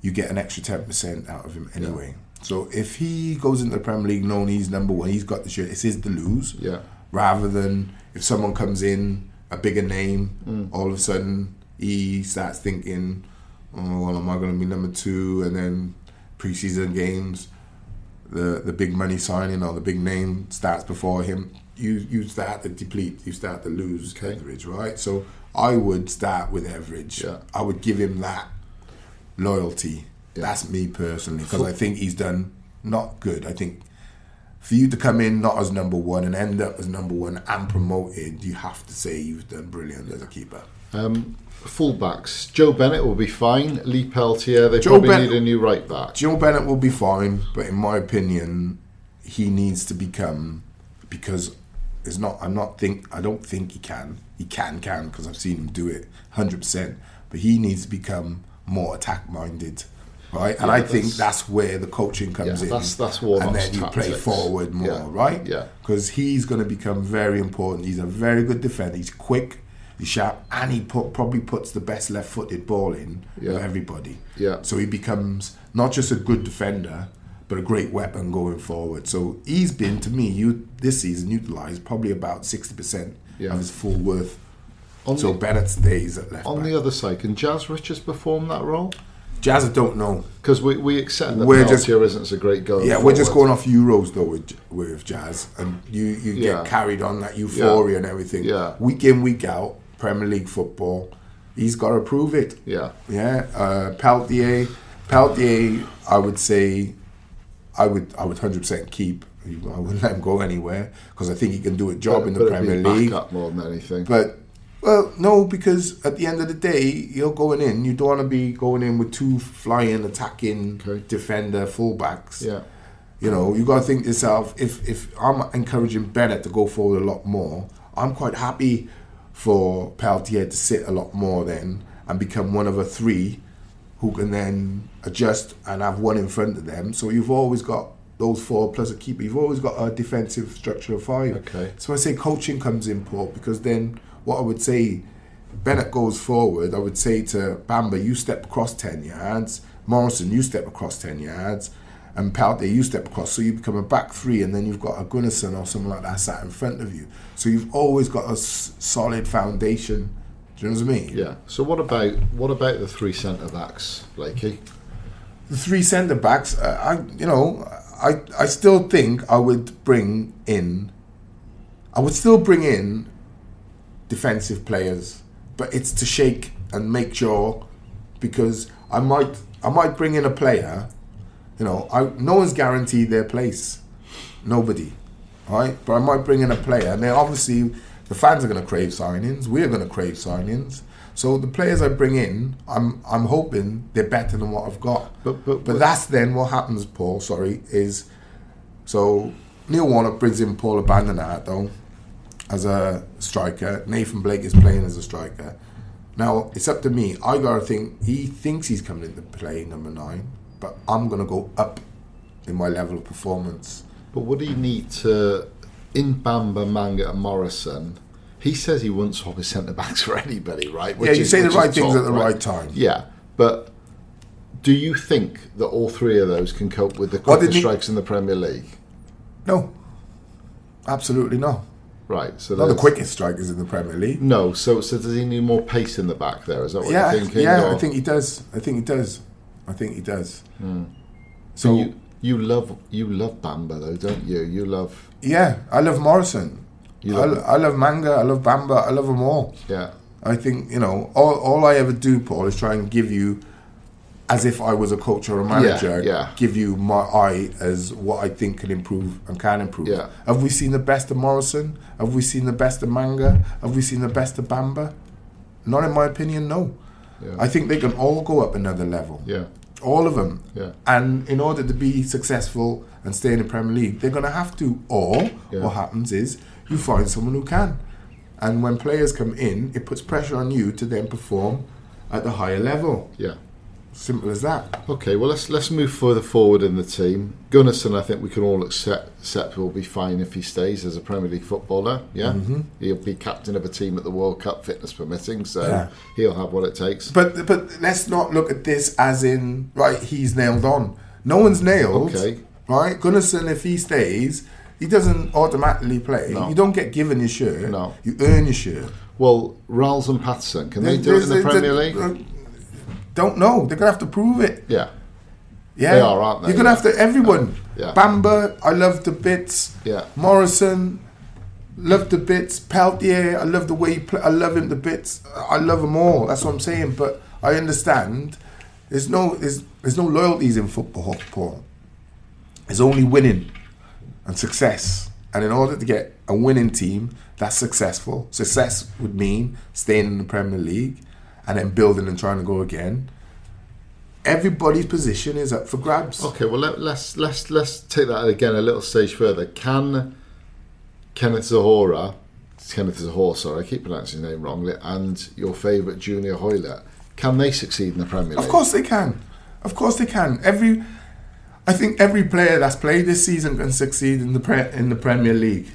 you get an extra ten percent out of him anyway. So if he goes into the Premier League knowing he's number one, he's got the shirt. It's his to lose yeah, rather than if someone comes in a bigger name, Mm. all of a sudden he starts thinking, "Oh, well, am I going to be number two? And then preseason games, the the big money signing or the big name starts before him. You you start to deplete, you start to lose Okay. Right? So I would start with Etheridge. Yeah. I would give him that loyalty. Yeah. That's me personally because I think he's done not good. I think for you to come in not as number one and end up as number one and promoted, you have to say you've done brilliant as a keeper. Um, fullbacks. Joe Bennett will be fine. Lee Peltier, they Joe probably Bennett- need a new right back. Joe Bennett will be fine, but in my opinion, he needs to become because it's not. I'm not think. I don't think he can. He can can because I've seen him do it hundred percent. But he needs to become more attack minded. Right, and Yeah, I think that's- that's where the coaching comes Yeah, in. that's- that's Warnock's and then you play forward more, Yeah, right? yeah. because he's going to become very important. He's a very good defender. He's quick, he's sharp, and he put, probably puts the best left-footed ball in Yeah. of everybody. Yeah. So he becomes not just a good defender, but a great weapon going forward. So he's been, to me, you this season utilised probably about sixty percent Yeah. of his full worth. On so the- Bennett stays at left On back. the other side, can Jazz Richards perform that role? Jazz, I don't know. Because we, we accept that We're Peltier just- isn't a great goal. Yeah, we're just going off Euros though with with Jazz, and you you Yeah. get carried on that euphoria and everything. Yeah. Week in, week out, Premier League football. He's got to prove it. Yeah, Yeah, uh, Peltier, Peltier, I would say, I would I would hundred percent keep I wouldn't let him go anywhere because I think he can do a job But- in the but it'd be Premier League. more than anything. But well, no, because at the end of the day, you're going in. You don't want to be going in with two flying, attacking Okay. defender fullbacks. yeah, You know, you got to think to yourself. If if I'm encouraging Bennett to go forward a lot more, I'm quite happy for Peltier to sit a lot more then and become one of a three who can then adjust and have one in front of them. So you've always got those four plus a keeper. You've always got a defensive structure of five. Okay. So I say coaching comes in, Paul, because then what I would say, Bennett goes forward. I would say to Bamba, you step across ten yards. Morrison, you step across ten yards. And Peltier, you step across. So you become a back three, and then you've got a Gunnarsson or something like that sat in front of you. So you've always got a s- solid foundation. Do you know what I mean? yeah. So what about what about the three centre backs, Blakey? the three centre backs, uh, I you know, I I still think I would bring in, I would still bring in defensive players, but it's to shake and make sure, because I might I might bring in a player, you know, I no one's guaranteed their place, nobody, right? But I might bring in a player, and then obviously the fans are going to crave signings, we're going to crave signings. So the players I bring in, I'm I'm hoping they're better than what I've got. But- but- but that's then what happens, Paul. Sorry, is so Neil Warnock brings in Paul Abbandonato though as a striker. Nathan Blake is playing as a striker. Now it's up to me. I gotta think. He thinks he's coming into play number nine, but I'm gonna go up in my level of performance. But what do you need to in Bamba, Manga, and Morrison? He says he wouldn't swap his centre backs (laughs) for anybody, right? yeah, you is- say the right things top, at the right, time. Yeah, but do you think that all three of those can cope with the did quickest he- strikes in the Premier League? No, absolutely no. Right. So Not the quickest strikers in the Premier League. No. So so does he need more pace in the back there? Is that what yeah, you're thinking? yeah, or- I think he does. I think he does. I think he does. Hmm. So So you you love you love Bamba though, don't you? You love yeah, I love Morrison. I, love- I love Manga. I love Bamba. I love them all. yeah. I think you know all, all I ever do, Paul, is try and give you, as if I was a coach or a manager, yeah. give you my eye as what I think can improve and can improve. Yeah. Have we seen the best of Morrison? Have we seen the best of Manga? Have we seen the best of Bamba? Not in my opinion, no. Yeah. I think they can all go up another level. Yeah. All of them. Yeah. And in order to be successful and stay in the Premier League, they're going to have to. Or Yeah. what happens is you find someone who can. And when players come in, it puts pressure on you to then perform at the higher level. Yeah. Simple as that. Okay, well let's let's move further forward in the team. Gunnarsson, I think we can all accept, accept will be fine if he stays as a Premier League footballer. Yeah, Mm-hmm. he'll be captain of a team at the World Cup, fitness permitting, so Yeah. he'll have what it takes. But but let's not look at this as in right. He's nailed on. No one's nailed. Okay. Right. Gunnarsson, if he stays, he doesn't automatically play. No. You don't get given your shirt. No. You earn your shirt. Well, Ralls and Patterson, can they do it in the Premier League? Uh, don't know. They're gonna have to prove it. Yeah, Yeah, They are, aren't they? You're gonna have to. Everyone. Yeah. Bamba, I love the bits. Yeah. Morrison, love the bits. Peltier, I love the way he play. I love him the bits. I love them all. That's what I'm saying. But I understand. There's no there's there's no loyalties in football, Paul. There's only winning and success. And in order to get a winning team that's successful, success would mean staying in the Premier League and then building and trying to go again. Everybody's position is up for grabs. Okay, well let, let's let's let's take that again a little stage further. Can Kenneth Zahora, Kenneth Zahor, sorry, I keep pronouncing his name wrongly, and your favourite Junior Hoylett, can they succeed in the Premier League? Of course they can. Of course they can. Every, I think every player that's played this season can succeed in the pre, in the Premier League,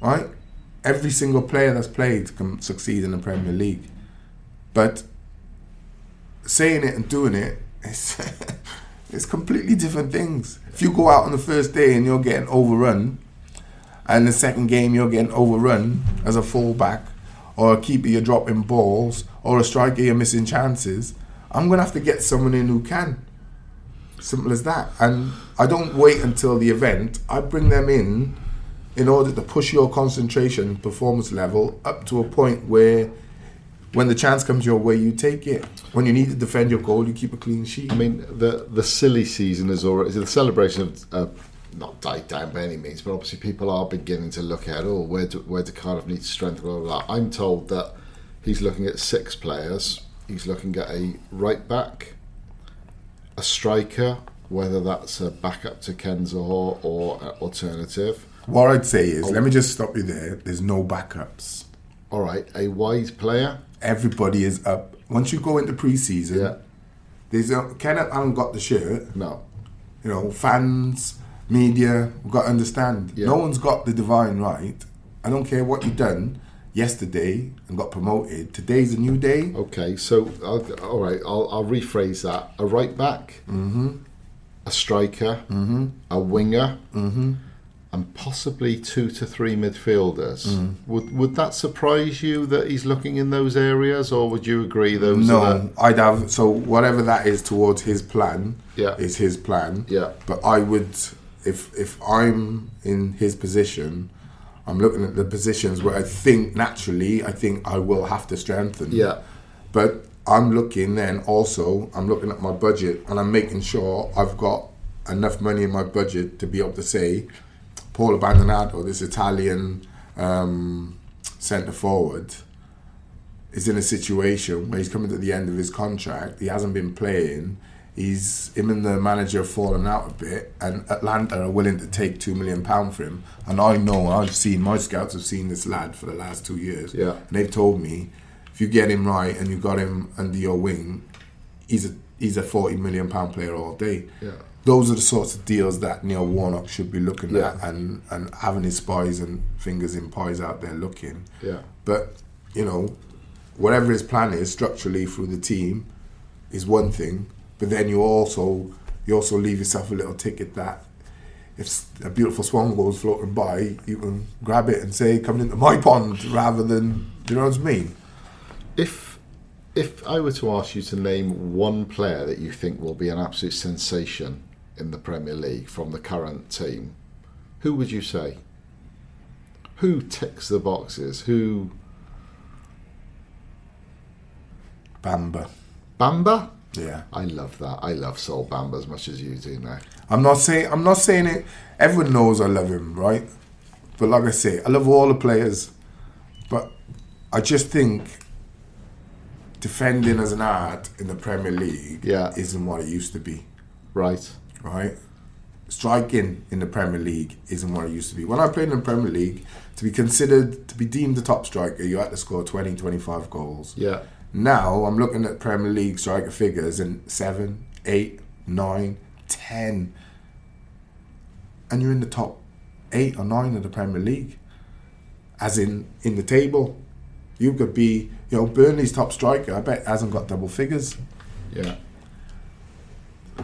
right? Every single player that's played can succeed in the Premier League, but saying it and doing it is (laughs) it's completely different things. If you go out on the first day and you're getting overrun, and the second game you're getting overrun as a fullback, or a keeper you're dropping balls, or a striker you're missing chances, I'm gonna have to get someone in who can. Simple as that. And I don't wait until the event. I bring them in in order to push your concentration performance level up to a point where when the chance comes your way you take it. When you need to defend your goal, you keep a clean sheet. I mean, the the silly season is already is the celebration of uh, not died down by any means, but obviously people are beginning to look at oh where do, where do Cardiff need to strengthen? Blah, blah, blah. I'm told that he's looking at six players. He's looking at a right back, a striker, whether that's a backup to Kenzo or an alternative. What I'd say is, oh. let me just stop you there. There's no backups. All right, a wide player. Everybody is up. Once you go into pre-season, Yeah. there's a, Kenneth hasn't got the shirt. No. You know, fans, media, we've got to understand. Yeah. No one's got the divine right. I don't care what you've done yesterday and got promoted. Today's a new day. Okay, so I'll, all right, I'll, I'll rephrase that: a right back, mm-hmm. a striker, mm-hmm. a winger, mm-hmm. and possibly two to three midfielders. Mm. Would would that surprise you that he's looking in those areas, or would you agree those? are No, I'd have so whatever that is towards his plan. Yeah. is his plan. Yeah. but I would if if I'm in his position, I'm looking at the positions where I think naturally I think I will have to strengthen. Yeah. but I'm looking then also I'm looking at my budget and I'm making sure I've got enough money in my budget to be able to say Paul Abbandonato, this Italian um, centre forward is in a situation where he's coming to the end of his contract. He hasn't been playing. He's him and the manager have fallen out a bit, and Atalanta are willing to take two million pound for him. And I know I've seen my scouts have seen this lad for the last two years. Yeah. and they've told me if you get him right and you got him under your wing, he's a he's a forty million pound player all day. Yeah. Those are the sorts of deals that Neil Warnock should be looking Yeah. at and, and having his spies and fingers in pies out there looking. Yeah. But, you know, whatever his plan is structurally through the team is one thing, but then you also you also leave yourself a little ticket that if a beautiful swan goes floating by, you can grab it and say, coming into my pond rather than do you know what I mean? If if I were to ask you to name one player that you think will be an absolute sensation in the Premier League from the current team, who would you say? Who ticks the boxes? Who Bamba. Bamba? Yeah. I love that. I love Sol Bamba as much as you do now. I'm not saying I'm not saying it. Everyone knows I love him, right? But like I say, I love all the players. But I just think defending as an art in the Premier League Yeah. isn't what it used to be, Right. right? Striking in the Premier League isn't what it used to be. When I played in the Premier League, to be considered to be deemed a top striker, you had to score 20, 25 goals. Yeah. Now I'm looking at Premier League striker figures and seven, eight, nine, ten, and you're in the top eight or nine of the Premier League, as in in the table. You could be, you know, Burnley's top striker. I bet hasn't got double figures. Yeah.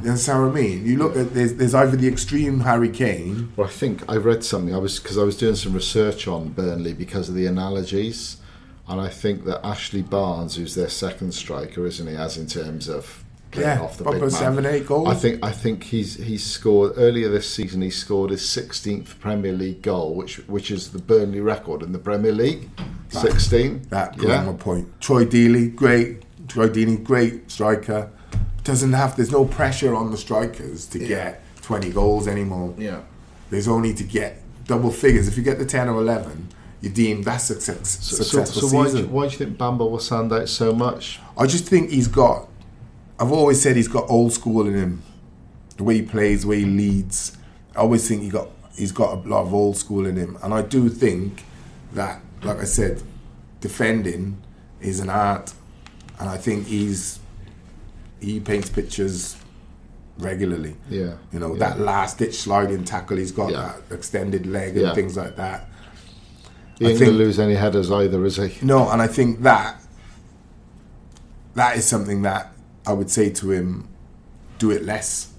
You understand what I mean? You look at there's, there's either the extreme Harry Kane. Well, I think I read something. I was because I was doing some research on Burnley because of the analogies, and I think that Ashley Barnes, who's their second striker, isn't he? As in terms of playing Yeah, off the big man. seven, eight goals. I think I think he's he's scored earlier this season. He scored his 16th Premier League goal, which which is the Burnley record in the Premier League. 16. That yeah. my point. Troy Deeney, great. Troy Deeney, great striker. Doesn't have. There's no pressure on the strikers to get 20 goals anymore. Yeah. There's only to get double figures. If you get the 10 or 11, you're deemed that's success, So, so, successful so why, do, you- why do you think Bamba will stand out so much? I just think he's got. I've always said he's got old school in him. The way he plays, the way he leads. I always think he got he's got a lot of old school in him, and I do think that, like I said, defending is an art, and I think he's he paints pictures regularly. Yeah, you know yeah. that last ditch sliding tackle. He's got Yeah. that extended leg and Yeah. things like that. He I ain't gonna lose any headers either, is he? No, and I think that that is something that I would say to him: do it less.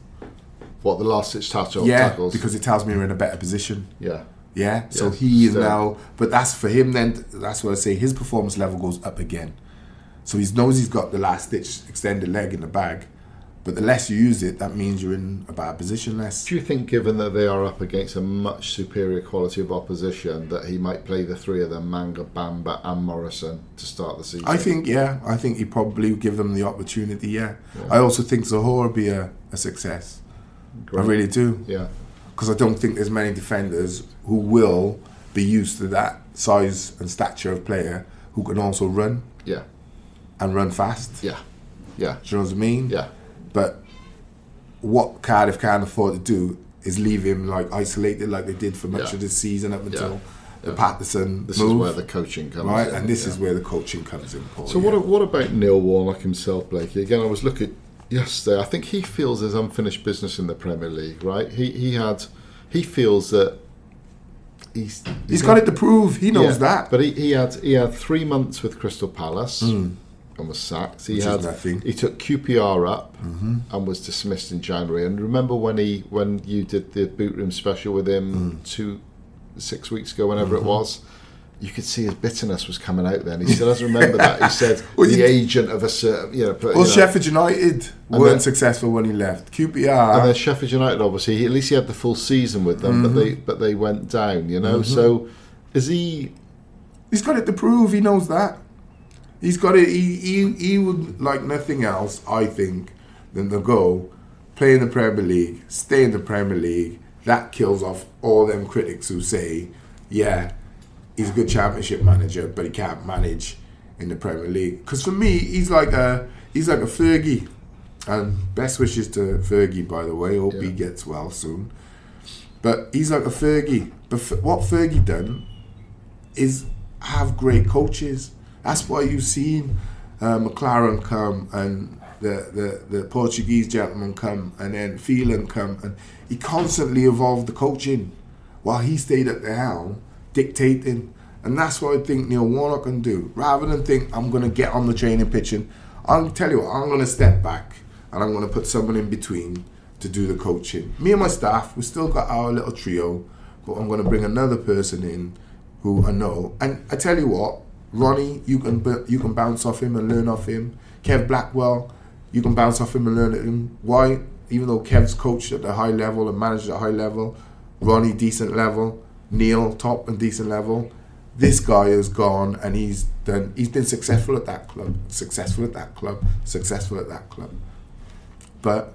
What the last ditch tackle yeah, tackles? because it tells me we're in a better position. yeah, Yeah, so Yeah, he is so- now, but that's for him. Then that's what I say. His performance level goes up again. So he knows he's got the last ditch extended leg in the bag, but the less you use it, that means you're in a bad position less. Do you think, given that they are up against a much superior quality of opposition, that he might play the three of them, Manga, Bamba, and Morrison, to start the season? I think, yeah, I think he probably give them the opportunity. Yeah, I also think Zohor would be a, a success. I really do. Yeah. because I don't think there's many defenders who will be used to that size and stature of player who can also run Yeah. and run fast. Yeah. Yeah. Do you know what I mean? Yeah. But what Cardiff can't afford to do is leave him like isolated, like they did for much Yeah. of the season up until the Yeah. Patterson This move. is where the coaching comes right, in. and this is where the coaching comes in. Paul, So what? What about Neil Warnock himself, Blakey? Again, I was looking yesterday. I think he feels there's unfinished business in the Premier League. Right? He he had he feels that he's He's got it to prove. He knows Yeah, that. But he, he had he had three months with Crystal Palace mm. And was sacked. He. Which had nothing. he took QPR up and was dismissed in January. And remember when he when you did the boot room special with him Hmm. two six weeks ago, whenever Mm-hmm. it was. You could see his bitterness was coming out then. He still doesn't remember that. He (laughs) said Well, the agent of a certain, you know, well, you know, Sheffield United weren't then- successful when he left. QPR. and then Sheffield United, obviously, he, at least he had the full season with them, but Mm-hmm. they but they went down. You know, so is he? He's got it to prove. He knows that. He's got it. He, he, he would like nothing else, I think, than to go play in the Premier League, stay in the Premier League. That kills off all them critics who say, yeah, he's a good championship manager, but he can't manage in the Premier League. Because for me, he's like a he's like a Fergie. And best wishes to Fergie, by the way. Hope he gets well soon. But he's like a Fergie. But f- what Fergie done is have great coaches. That's why you've seen uh, McClaren come and the, the, the Portuguese gentleman come and then Phelan come and he constantly evolved the coaching while he stayed at the helm dictating. And that's what I think Neil Warnock can do. Rather than think I'm going to get on the training pitch and I'll tell you what, I'm going to step back and I'm going to put someone in between to do the coaching. Me and my staff, we still got our little trio, but I'm going to bring another person in who I know. And I tell you what, Ronnie, you can you can bounce off him and learn off him. Kev Blackwell, you can bounce off him and learn at him. Why? Even though Kev's coached at a high level and managed at a high level, Ronnie decent level, Neil top and decent level. This guy has gone and he's done. He's been successful at that club, successful at that club, successful at that club. But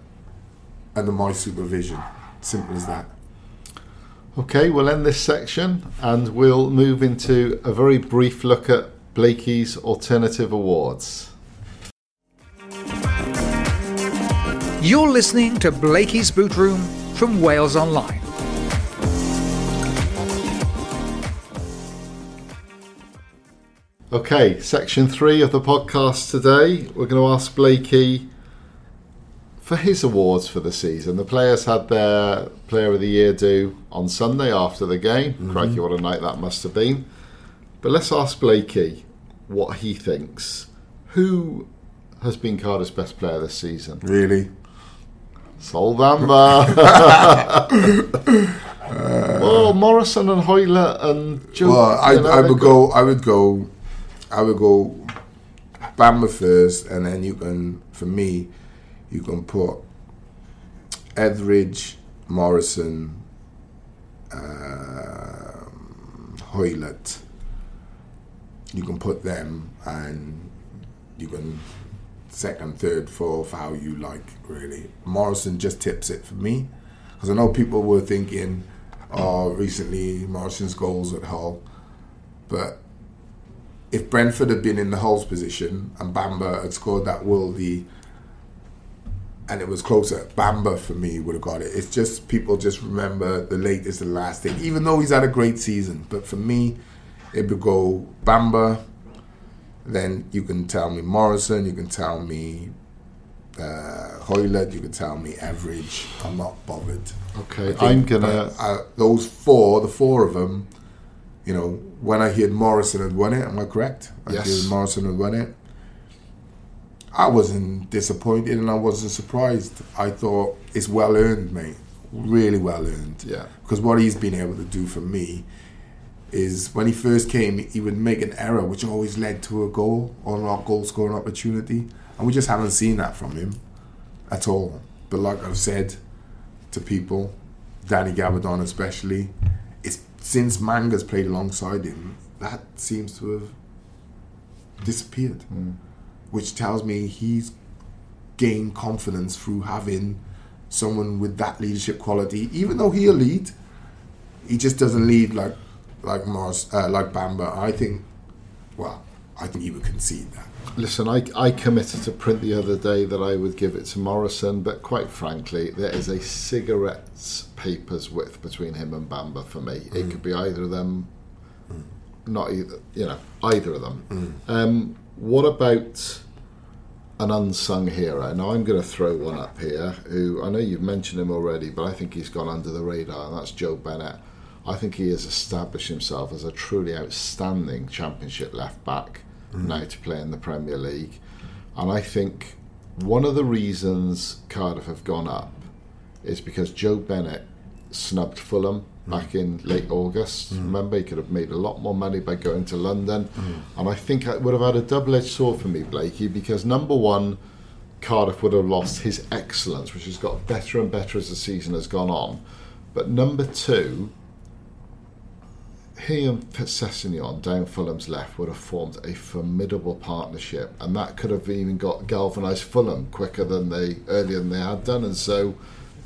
under my supervision, simple as that. Okay, we'll end this section and we'll move into a very brief look at Blakey's alternative awards. You're listening to Blakey's Boot Room from Wales Online. Okay, section three of the podcast today. We're going to ask Blakey for his awards for the season. The players had their Player of the Year due on Sunday after the game. Mm-hmm. Crikey, what a night that must have been. But let's ask Blakey what he thinks. Who has been Cardiff's best player this season? Really? Sol Bamba. (laughs) (laughs) well, Morrison and Hoyler and Joe. Well, I, know, I would got- go. I would go. I would go. Bamba first, and then you can. For me, you can put Etheridge, Morrison, um, Hoylett. You can put them, and you can second, third, fourth, how you like. Really, Morrison just tips it for me, because I know people were thinking, "Oh, recently Morrison's goals at Hull," but if Brentford had been in the Hull's position and Bamba had scored that worldie and it was closer, Bamba for me would have got it. It's just people just remember the latest and last thing, even though he's had a great season. But for me, it would go Bamba. Then you can tell me Morrison, you can tell me uh, Hoylett, you can tell me Average. I'm not bothered. Okay, I'm gonna. those four, the four of them, you know, when I heard Morrison had won it, am I correct? I Yes. Morrison had won it. I wasn't disappointed and I wasn't surprised. I thought it's well earned, mate. Really well earned. Yeah. Because what he's been able to do for me is when he first came, he would make an error which always led to a goal or a goal scoring opportunity. And we just haven't seen that from him at all. But like I've said to people, Danny Gabbidon especially, it's since Manga's played alongside him, that seems to have disappeared. Mm. Which tells me he's gained confidence through having someone with that leadership quality. Even though he'll lead, he just doesn't lead like like Mars, uh, like Bamba. I think, well, I think he would concede that. Listen, I, I committed to print the other day that I would give it to Morrison, but quite frankly, there is a cigarette's paper's width between him and Bamba for me. It could be either of them, not either, you know, either of them. Um, what about an unsung hero? Now, I'm going to throw one up here who I know you've mentioned him already, but I think he's gone under the radar, and that's Joe Bennett. I think he has established himself as a truly outstanding championship left back mm. now to play in the Premier League. And I think one of the reasons Cardiff have gone up is because Joe Bennett snubbed Fulham back in late August. Mm. Remember, he could have made a lot more money by going to London. Mm. And I think it would have had a double edged sword for me, Blakey, because number one, Cardiff would have lost his excellence, which has got better and better as the season has gone on. But number two, he and Sessegnon down Fulham's left would have formed a formidable partnership, and that could have even got galvanised Fulham quicker than they earlier than they had done, and so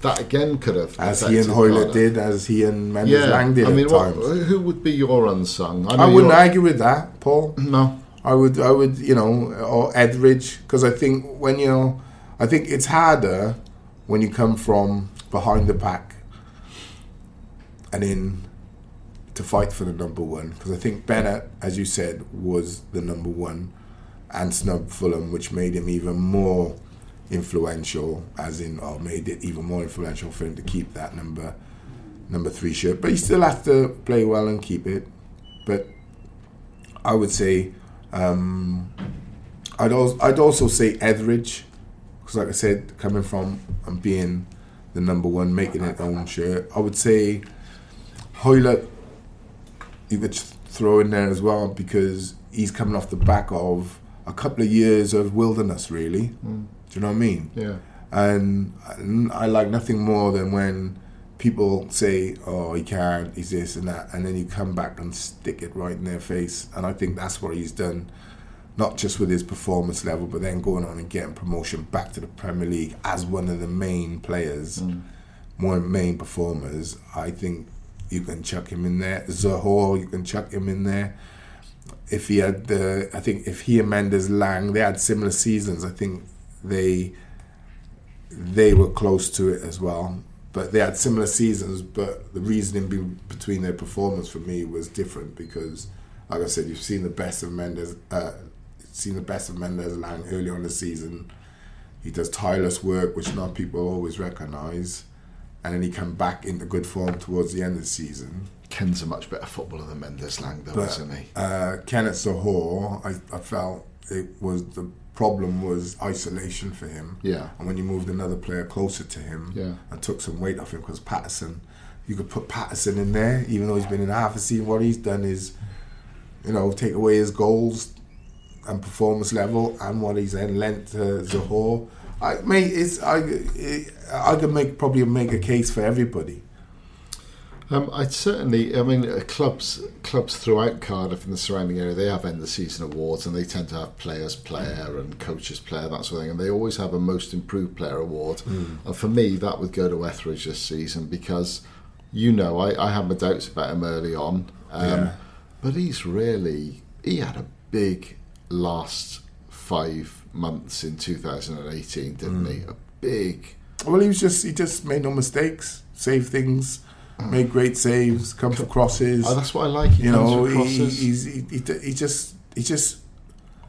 that again could have As he and Hoylett did, as he and Mendes Yeah, Lang did I mean, at what, times. who would be your unsung? I know wouldn't argue with that, Paul. No, I would, I would, you know, or Etheridge, because I think when you know, I think it's harder when you come from behind the pack and in to fight for the number one. Because I think Bennett, as you said, was the number one and snubbed Fulham, which made him even more influential, as in, or made it even more influential for him to keep that number number three shirt. But he still has to play well and keep it. But I would say um, I'd also I'd also say Etheridge because, like I said, coming from and being the number one, making it own shirt. I would say Hoylett. You could throw in there as well because he's coming off the back of a couple of years of wilderness. Really, do you know what I mean? yeah. And I like nothing more than when people say, "Oh, he can't, he's this and that," and then you come back and stick it right in their face. And I think that's what he's done, not just with his performance level, but then going on and getting promotion back to the Premier League as one of the main players, mm. more main performers. I think you can chuck him in there. Zahor, you can chuck him in there. If he had the, I think if he and Mendez-Laing, they had similar seasons. I think they they were close to it as well. But they had similar seasons, but the reasoning be, between their performance for me was different because, like I said, you've seen the best of Mendez, uh, seen the best of Mendez-Laing early on the season. He does tireless work, which not people always recognise, and then he come back into good form towards the end of the season. Ken's a much better footballer than Mendez-Laing, though, But isn't he? uh, Kenneth Sahor, I, I felt it was the problem was isolation for him. Yeah. And when you moved another player closer to him Yeah. and took some weight off him, because Patterson, you could put Patterson in there, even though he's been in half a season. What he's done is, you know, take away his goals and performance level, and what he's then lent to Zahor. I mate, it's I, I could make probably make a case for everybody. Um, I'd certainly. I mean, uh, clubs clubs throughout Cardiff and the surrounding area they have end of season awards, and they tend to have players player and coaches player that sort of thing, and they always have a most improved player award. And for me, that would go to Etheridge this season because, you know, I, I had my doubts about him early on, um, Yeah. but he's really he had a big last five months in 2018, didn't he? A big. Well, he was just he just made no mistakes, saved things, made great saves, come for crosses. Oh, that's what I like. He you comes know, he, he's, he, he, just he just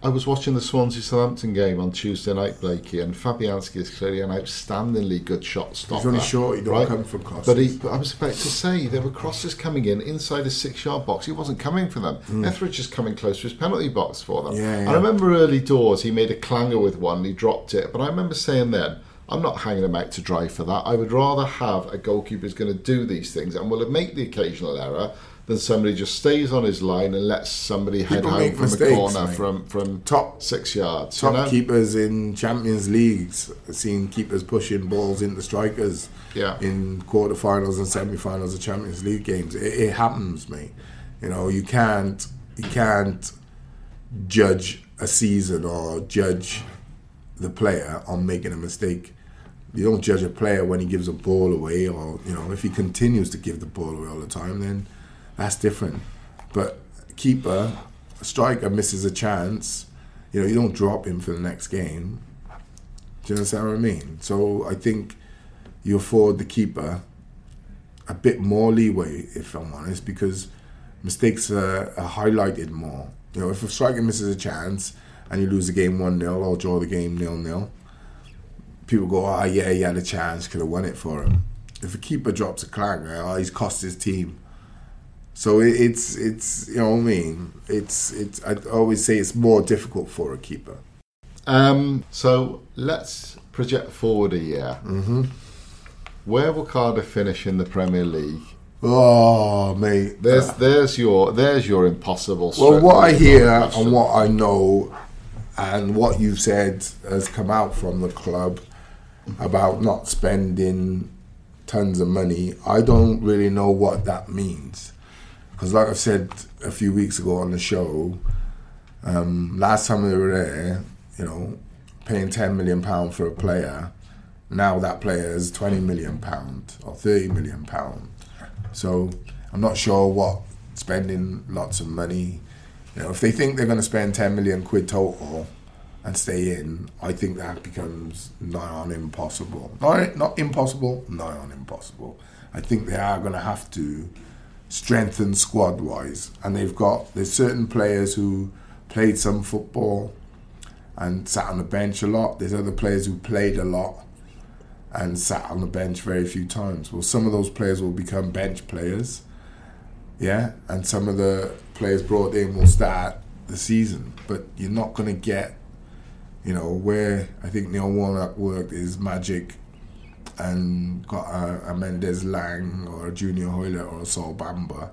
I was watching the Swansea Southampton game on Tuesday night, Blakey, and Fabianski is clearly an outstandingly good shot stopper. He's only short, he don't come for crosses. But, he, but I was about to say there were crosses coming in inside his six-yard box. He wasn't coming for them. Hmm. Etheridge is coming close to his penalty box for them. Yeah, yeah. I remember early doors he made a clanger with one, he dropped it. But I remember saying then. I'm not hanging him out to dry for that. I would rather have a goalkeeper who's going to do these things and will make the occasional error than somebody just stays on his line and lets somebody head People home from mistakes, a corner mate. from from Top- six yards. top you know? keepers in Champions Leagues. Seen keepers pushing balls into strikers. Yeah. In quarterfinals and semi-finals of Champions League games, it, it happens, mate. You know, you can't you can't judge a season or judge the player on making a mistake You don't judge a player when he gives a ball away, or you know, if he continues to give the ball away all the time, then that's different. But keeper, striker misses a chance, you know, you don't drop him for the next game. Do you understand what I mean? So I think you afford the keeper a bit more leeway, if I'm honest, because mistakes are, are highlighted more. You know, if a striker misses a chance and you lose the game 1 0 or draw the game 0 0, people go, oh, yeah, he had a chance, could have won it for him. If a keeper drops a clanger, oh, he's cost his team. So it, it's, it's you know what I mean? It's, it's, I always say it's more difficult for a keeper. Um, so let's project forward a year. Mm-hmm. Where will Cardiff finish in the Premier League? Oh, mate. There's there's your there's your impossible. Well, what I hear and what I know, and what you've said has come out from the club about not spending tons of money. I don't really know what that means, because like I said a few weeks ago on the show, um, last time they were there, you know, paying ten million pound for a player. Now that player is twenty million pound or thirty million pound. So I'm not sure what spending lots of money. You know, if they think they're going to spend 10 million quid total and stay in, I think that becomes nigh on impossible. Not, not impossible, nigh on impossible. I think they are going to have to strengthen squad wise. And they've got, there's certain players who played some football and sat on the bench a lot. There's other players who played a lot and sat on the bench very few times. Well, some of those players will become bench players, yeah, and some of the players brought in will start the season. But you're not going to get, you know, where I think Neil Warnock worked is magic and got a, a Mendez-Laing or a Junior Hoilett or a Sol Bamba.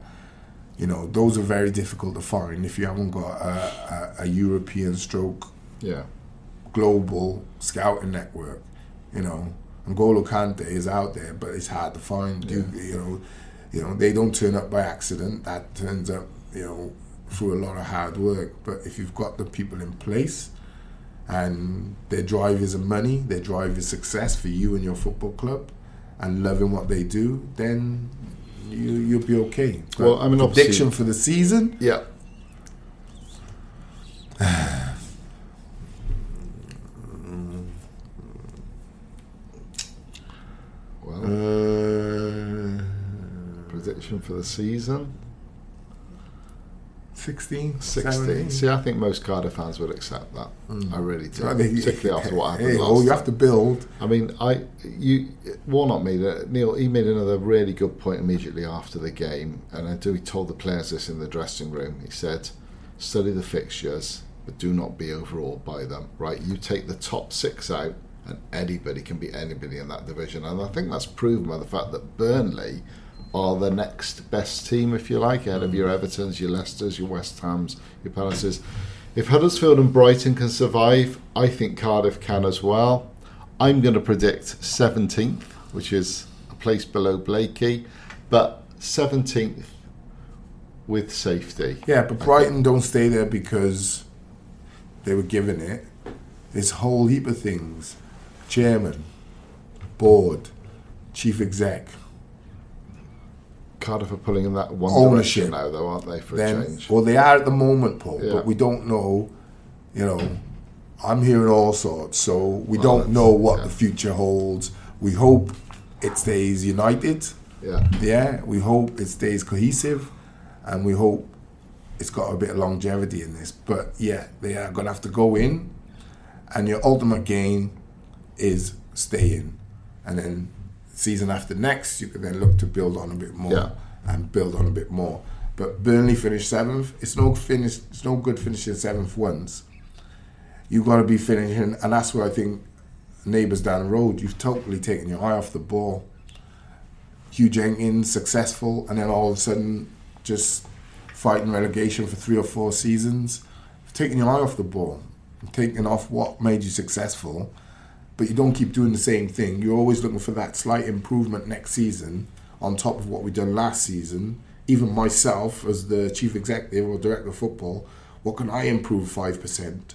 You know, those are very difficult to find if you haven't got a, a, a European stroke yeah. global scouting network. You know, N'Golo Kante is out there, but it's hard to find. You, you know, you know they don't turn up by accident. That turns up, you know, through a lot of hard work. But if you've got the people in place, and their drive is money, their drive is success for you and your football club, and loving what they do, then you you'll be okay. But Well, I mean, obviously- prediction for the season. Yeah. (sighs) well, Uh, prediction for the season 16, 16. 17? See, I think most Cardiff fans would accept that. Mm. I really do. I think- (laughs) Particularly after what happened Hey, last oh, you time. have to build. I mean, I you Warnock made a, Neil. He made another really good point immediately after the game, and I do. He told the players this in the dressing room. He said, "Study the fixtures, but do not be overawed by them. Right? You take the top six out, and anybody can beat anybody in that division. And I think that's proven by the fact that Burnley." Are the next best team, if you like, out of your mm. Evertons, your Leicesters, your West Hams, your Palaces. If Huddersfield and Brighton can survive, I think Cardiff can as well. I'm going to predict 17th, which is a place below Blakey, but 17th with safety. Yeah, but Brighton don't stay there because they were given it. There's a whole heap of things. Chairman, board, chief exec. Cardiff are pulling in that one Ownership. now, though, aren't they, for a change? well, they are at the moment, Paul, Yeah. but we don't know. You know, I'm hearing all sorts, so we Well, don't know what yeah. the future holds. We hope it stays united. Yeah. Yeah, we hope it stays cohesive, and we hope it's got a bit of longevity in this. But yeah, they are going to have to go in, and your ultimate gain is staying, and then season after next, you can then look to build on a bit more Yeah. and build on a bit more. But Burnley finished seventh. It's no finish. It's no good finishing seventh once. You've got to be finishing, and that's where I think neighbours down the road. You've totally taken your eye off the ball. Hugh Jenkins successful, and then all of a sudden just fighting relegation for three or four seasons. You've your eye off the ball, You've off what made you successful, but you don't keep doing the same thing. You're always looking for that slight improvement next season on top of what we done last season. Even myself, as the chief executive or director of football, what can I improve five percent?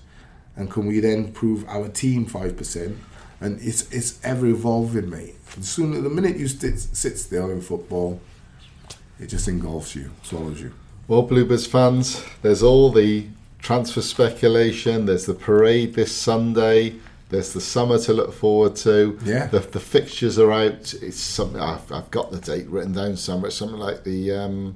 And can we then improve our team five percent? and it's it's ever evolving, mate. The sooner the minute you sit, sit still in football, it just engulfs you, swallows you. Well, Bluebirds fans, there's all the transfer speculation. There's the parade this Sunday. There's the summer to look forward to. Yeah. The, the fixtures are out. It's something I've, I've got the date written down somewhere. It's something like the um,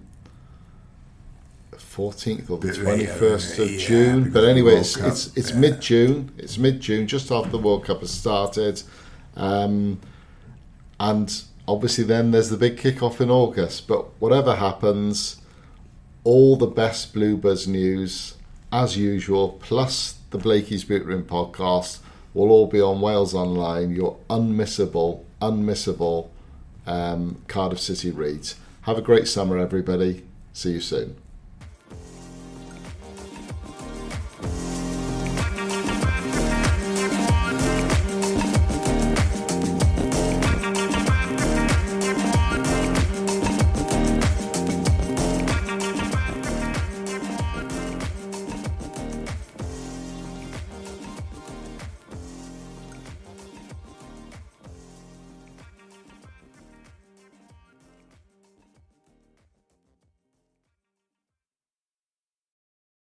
14th or the 21st later, of yeah, June. But anyway, it's Cup, it's, it's yeah. mid June. It's mid June, just after the World Cup has started. Um, and obviously, then there's the big kick-off in August. But whatever happens, all the best Bluebirds news, as usual, plus the Blakey's Boot Room podcast, will all be on Wales Online, your unmissable, unmissable um, Cardiff City reads. Have a great summer, everybody. See you soon.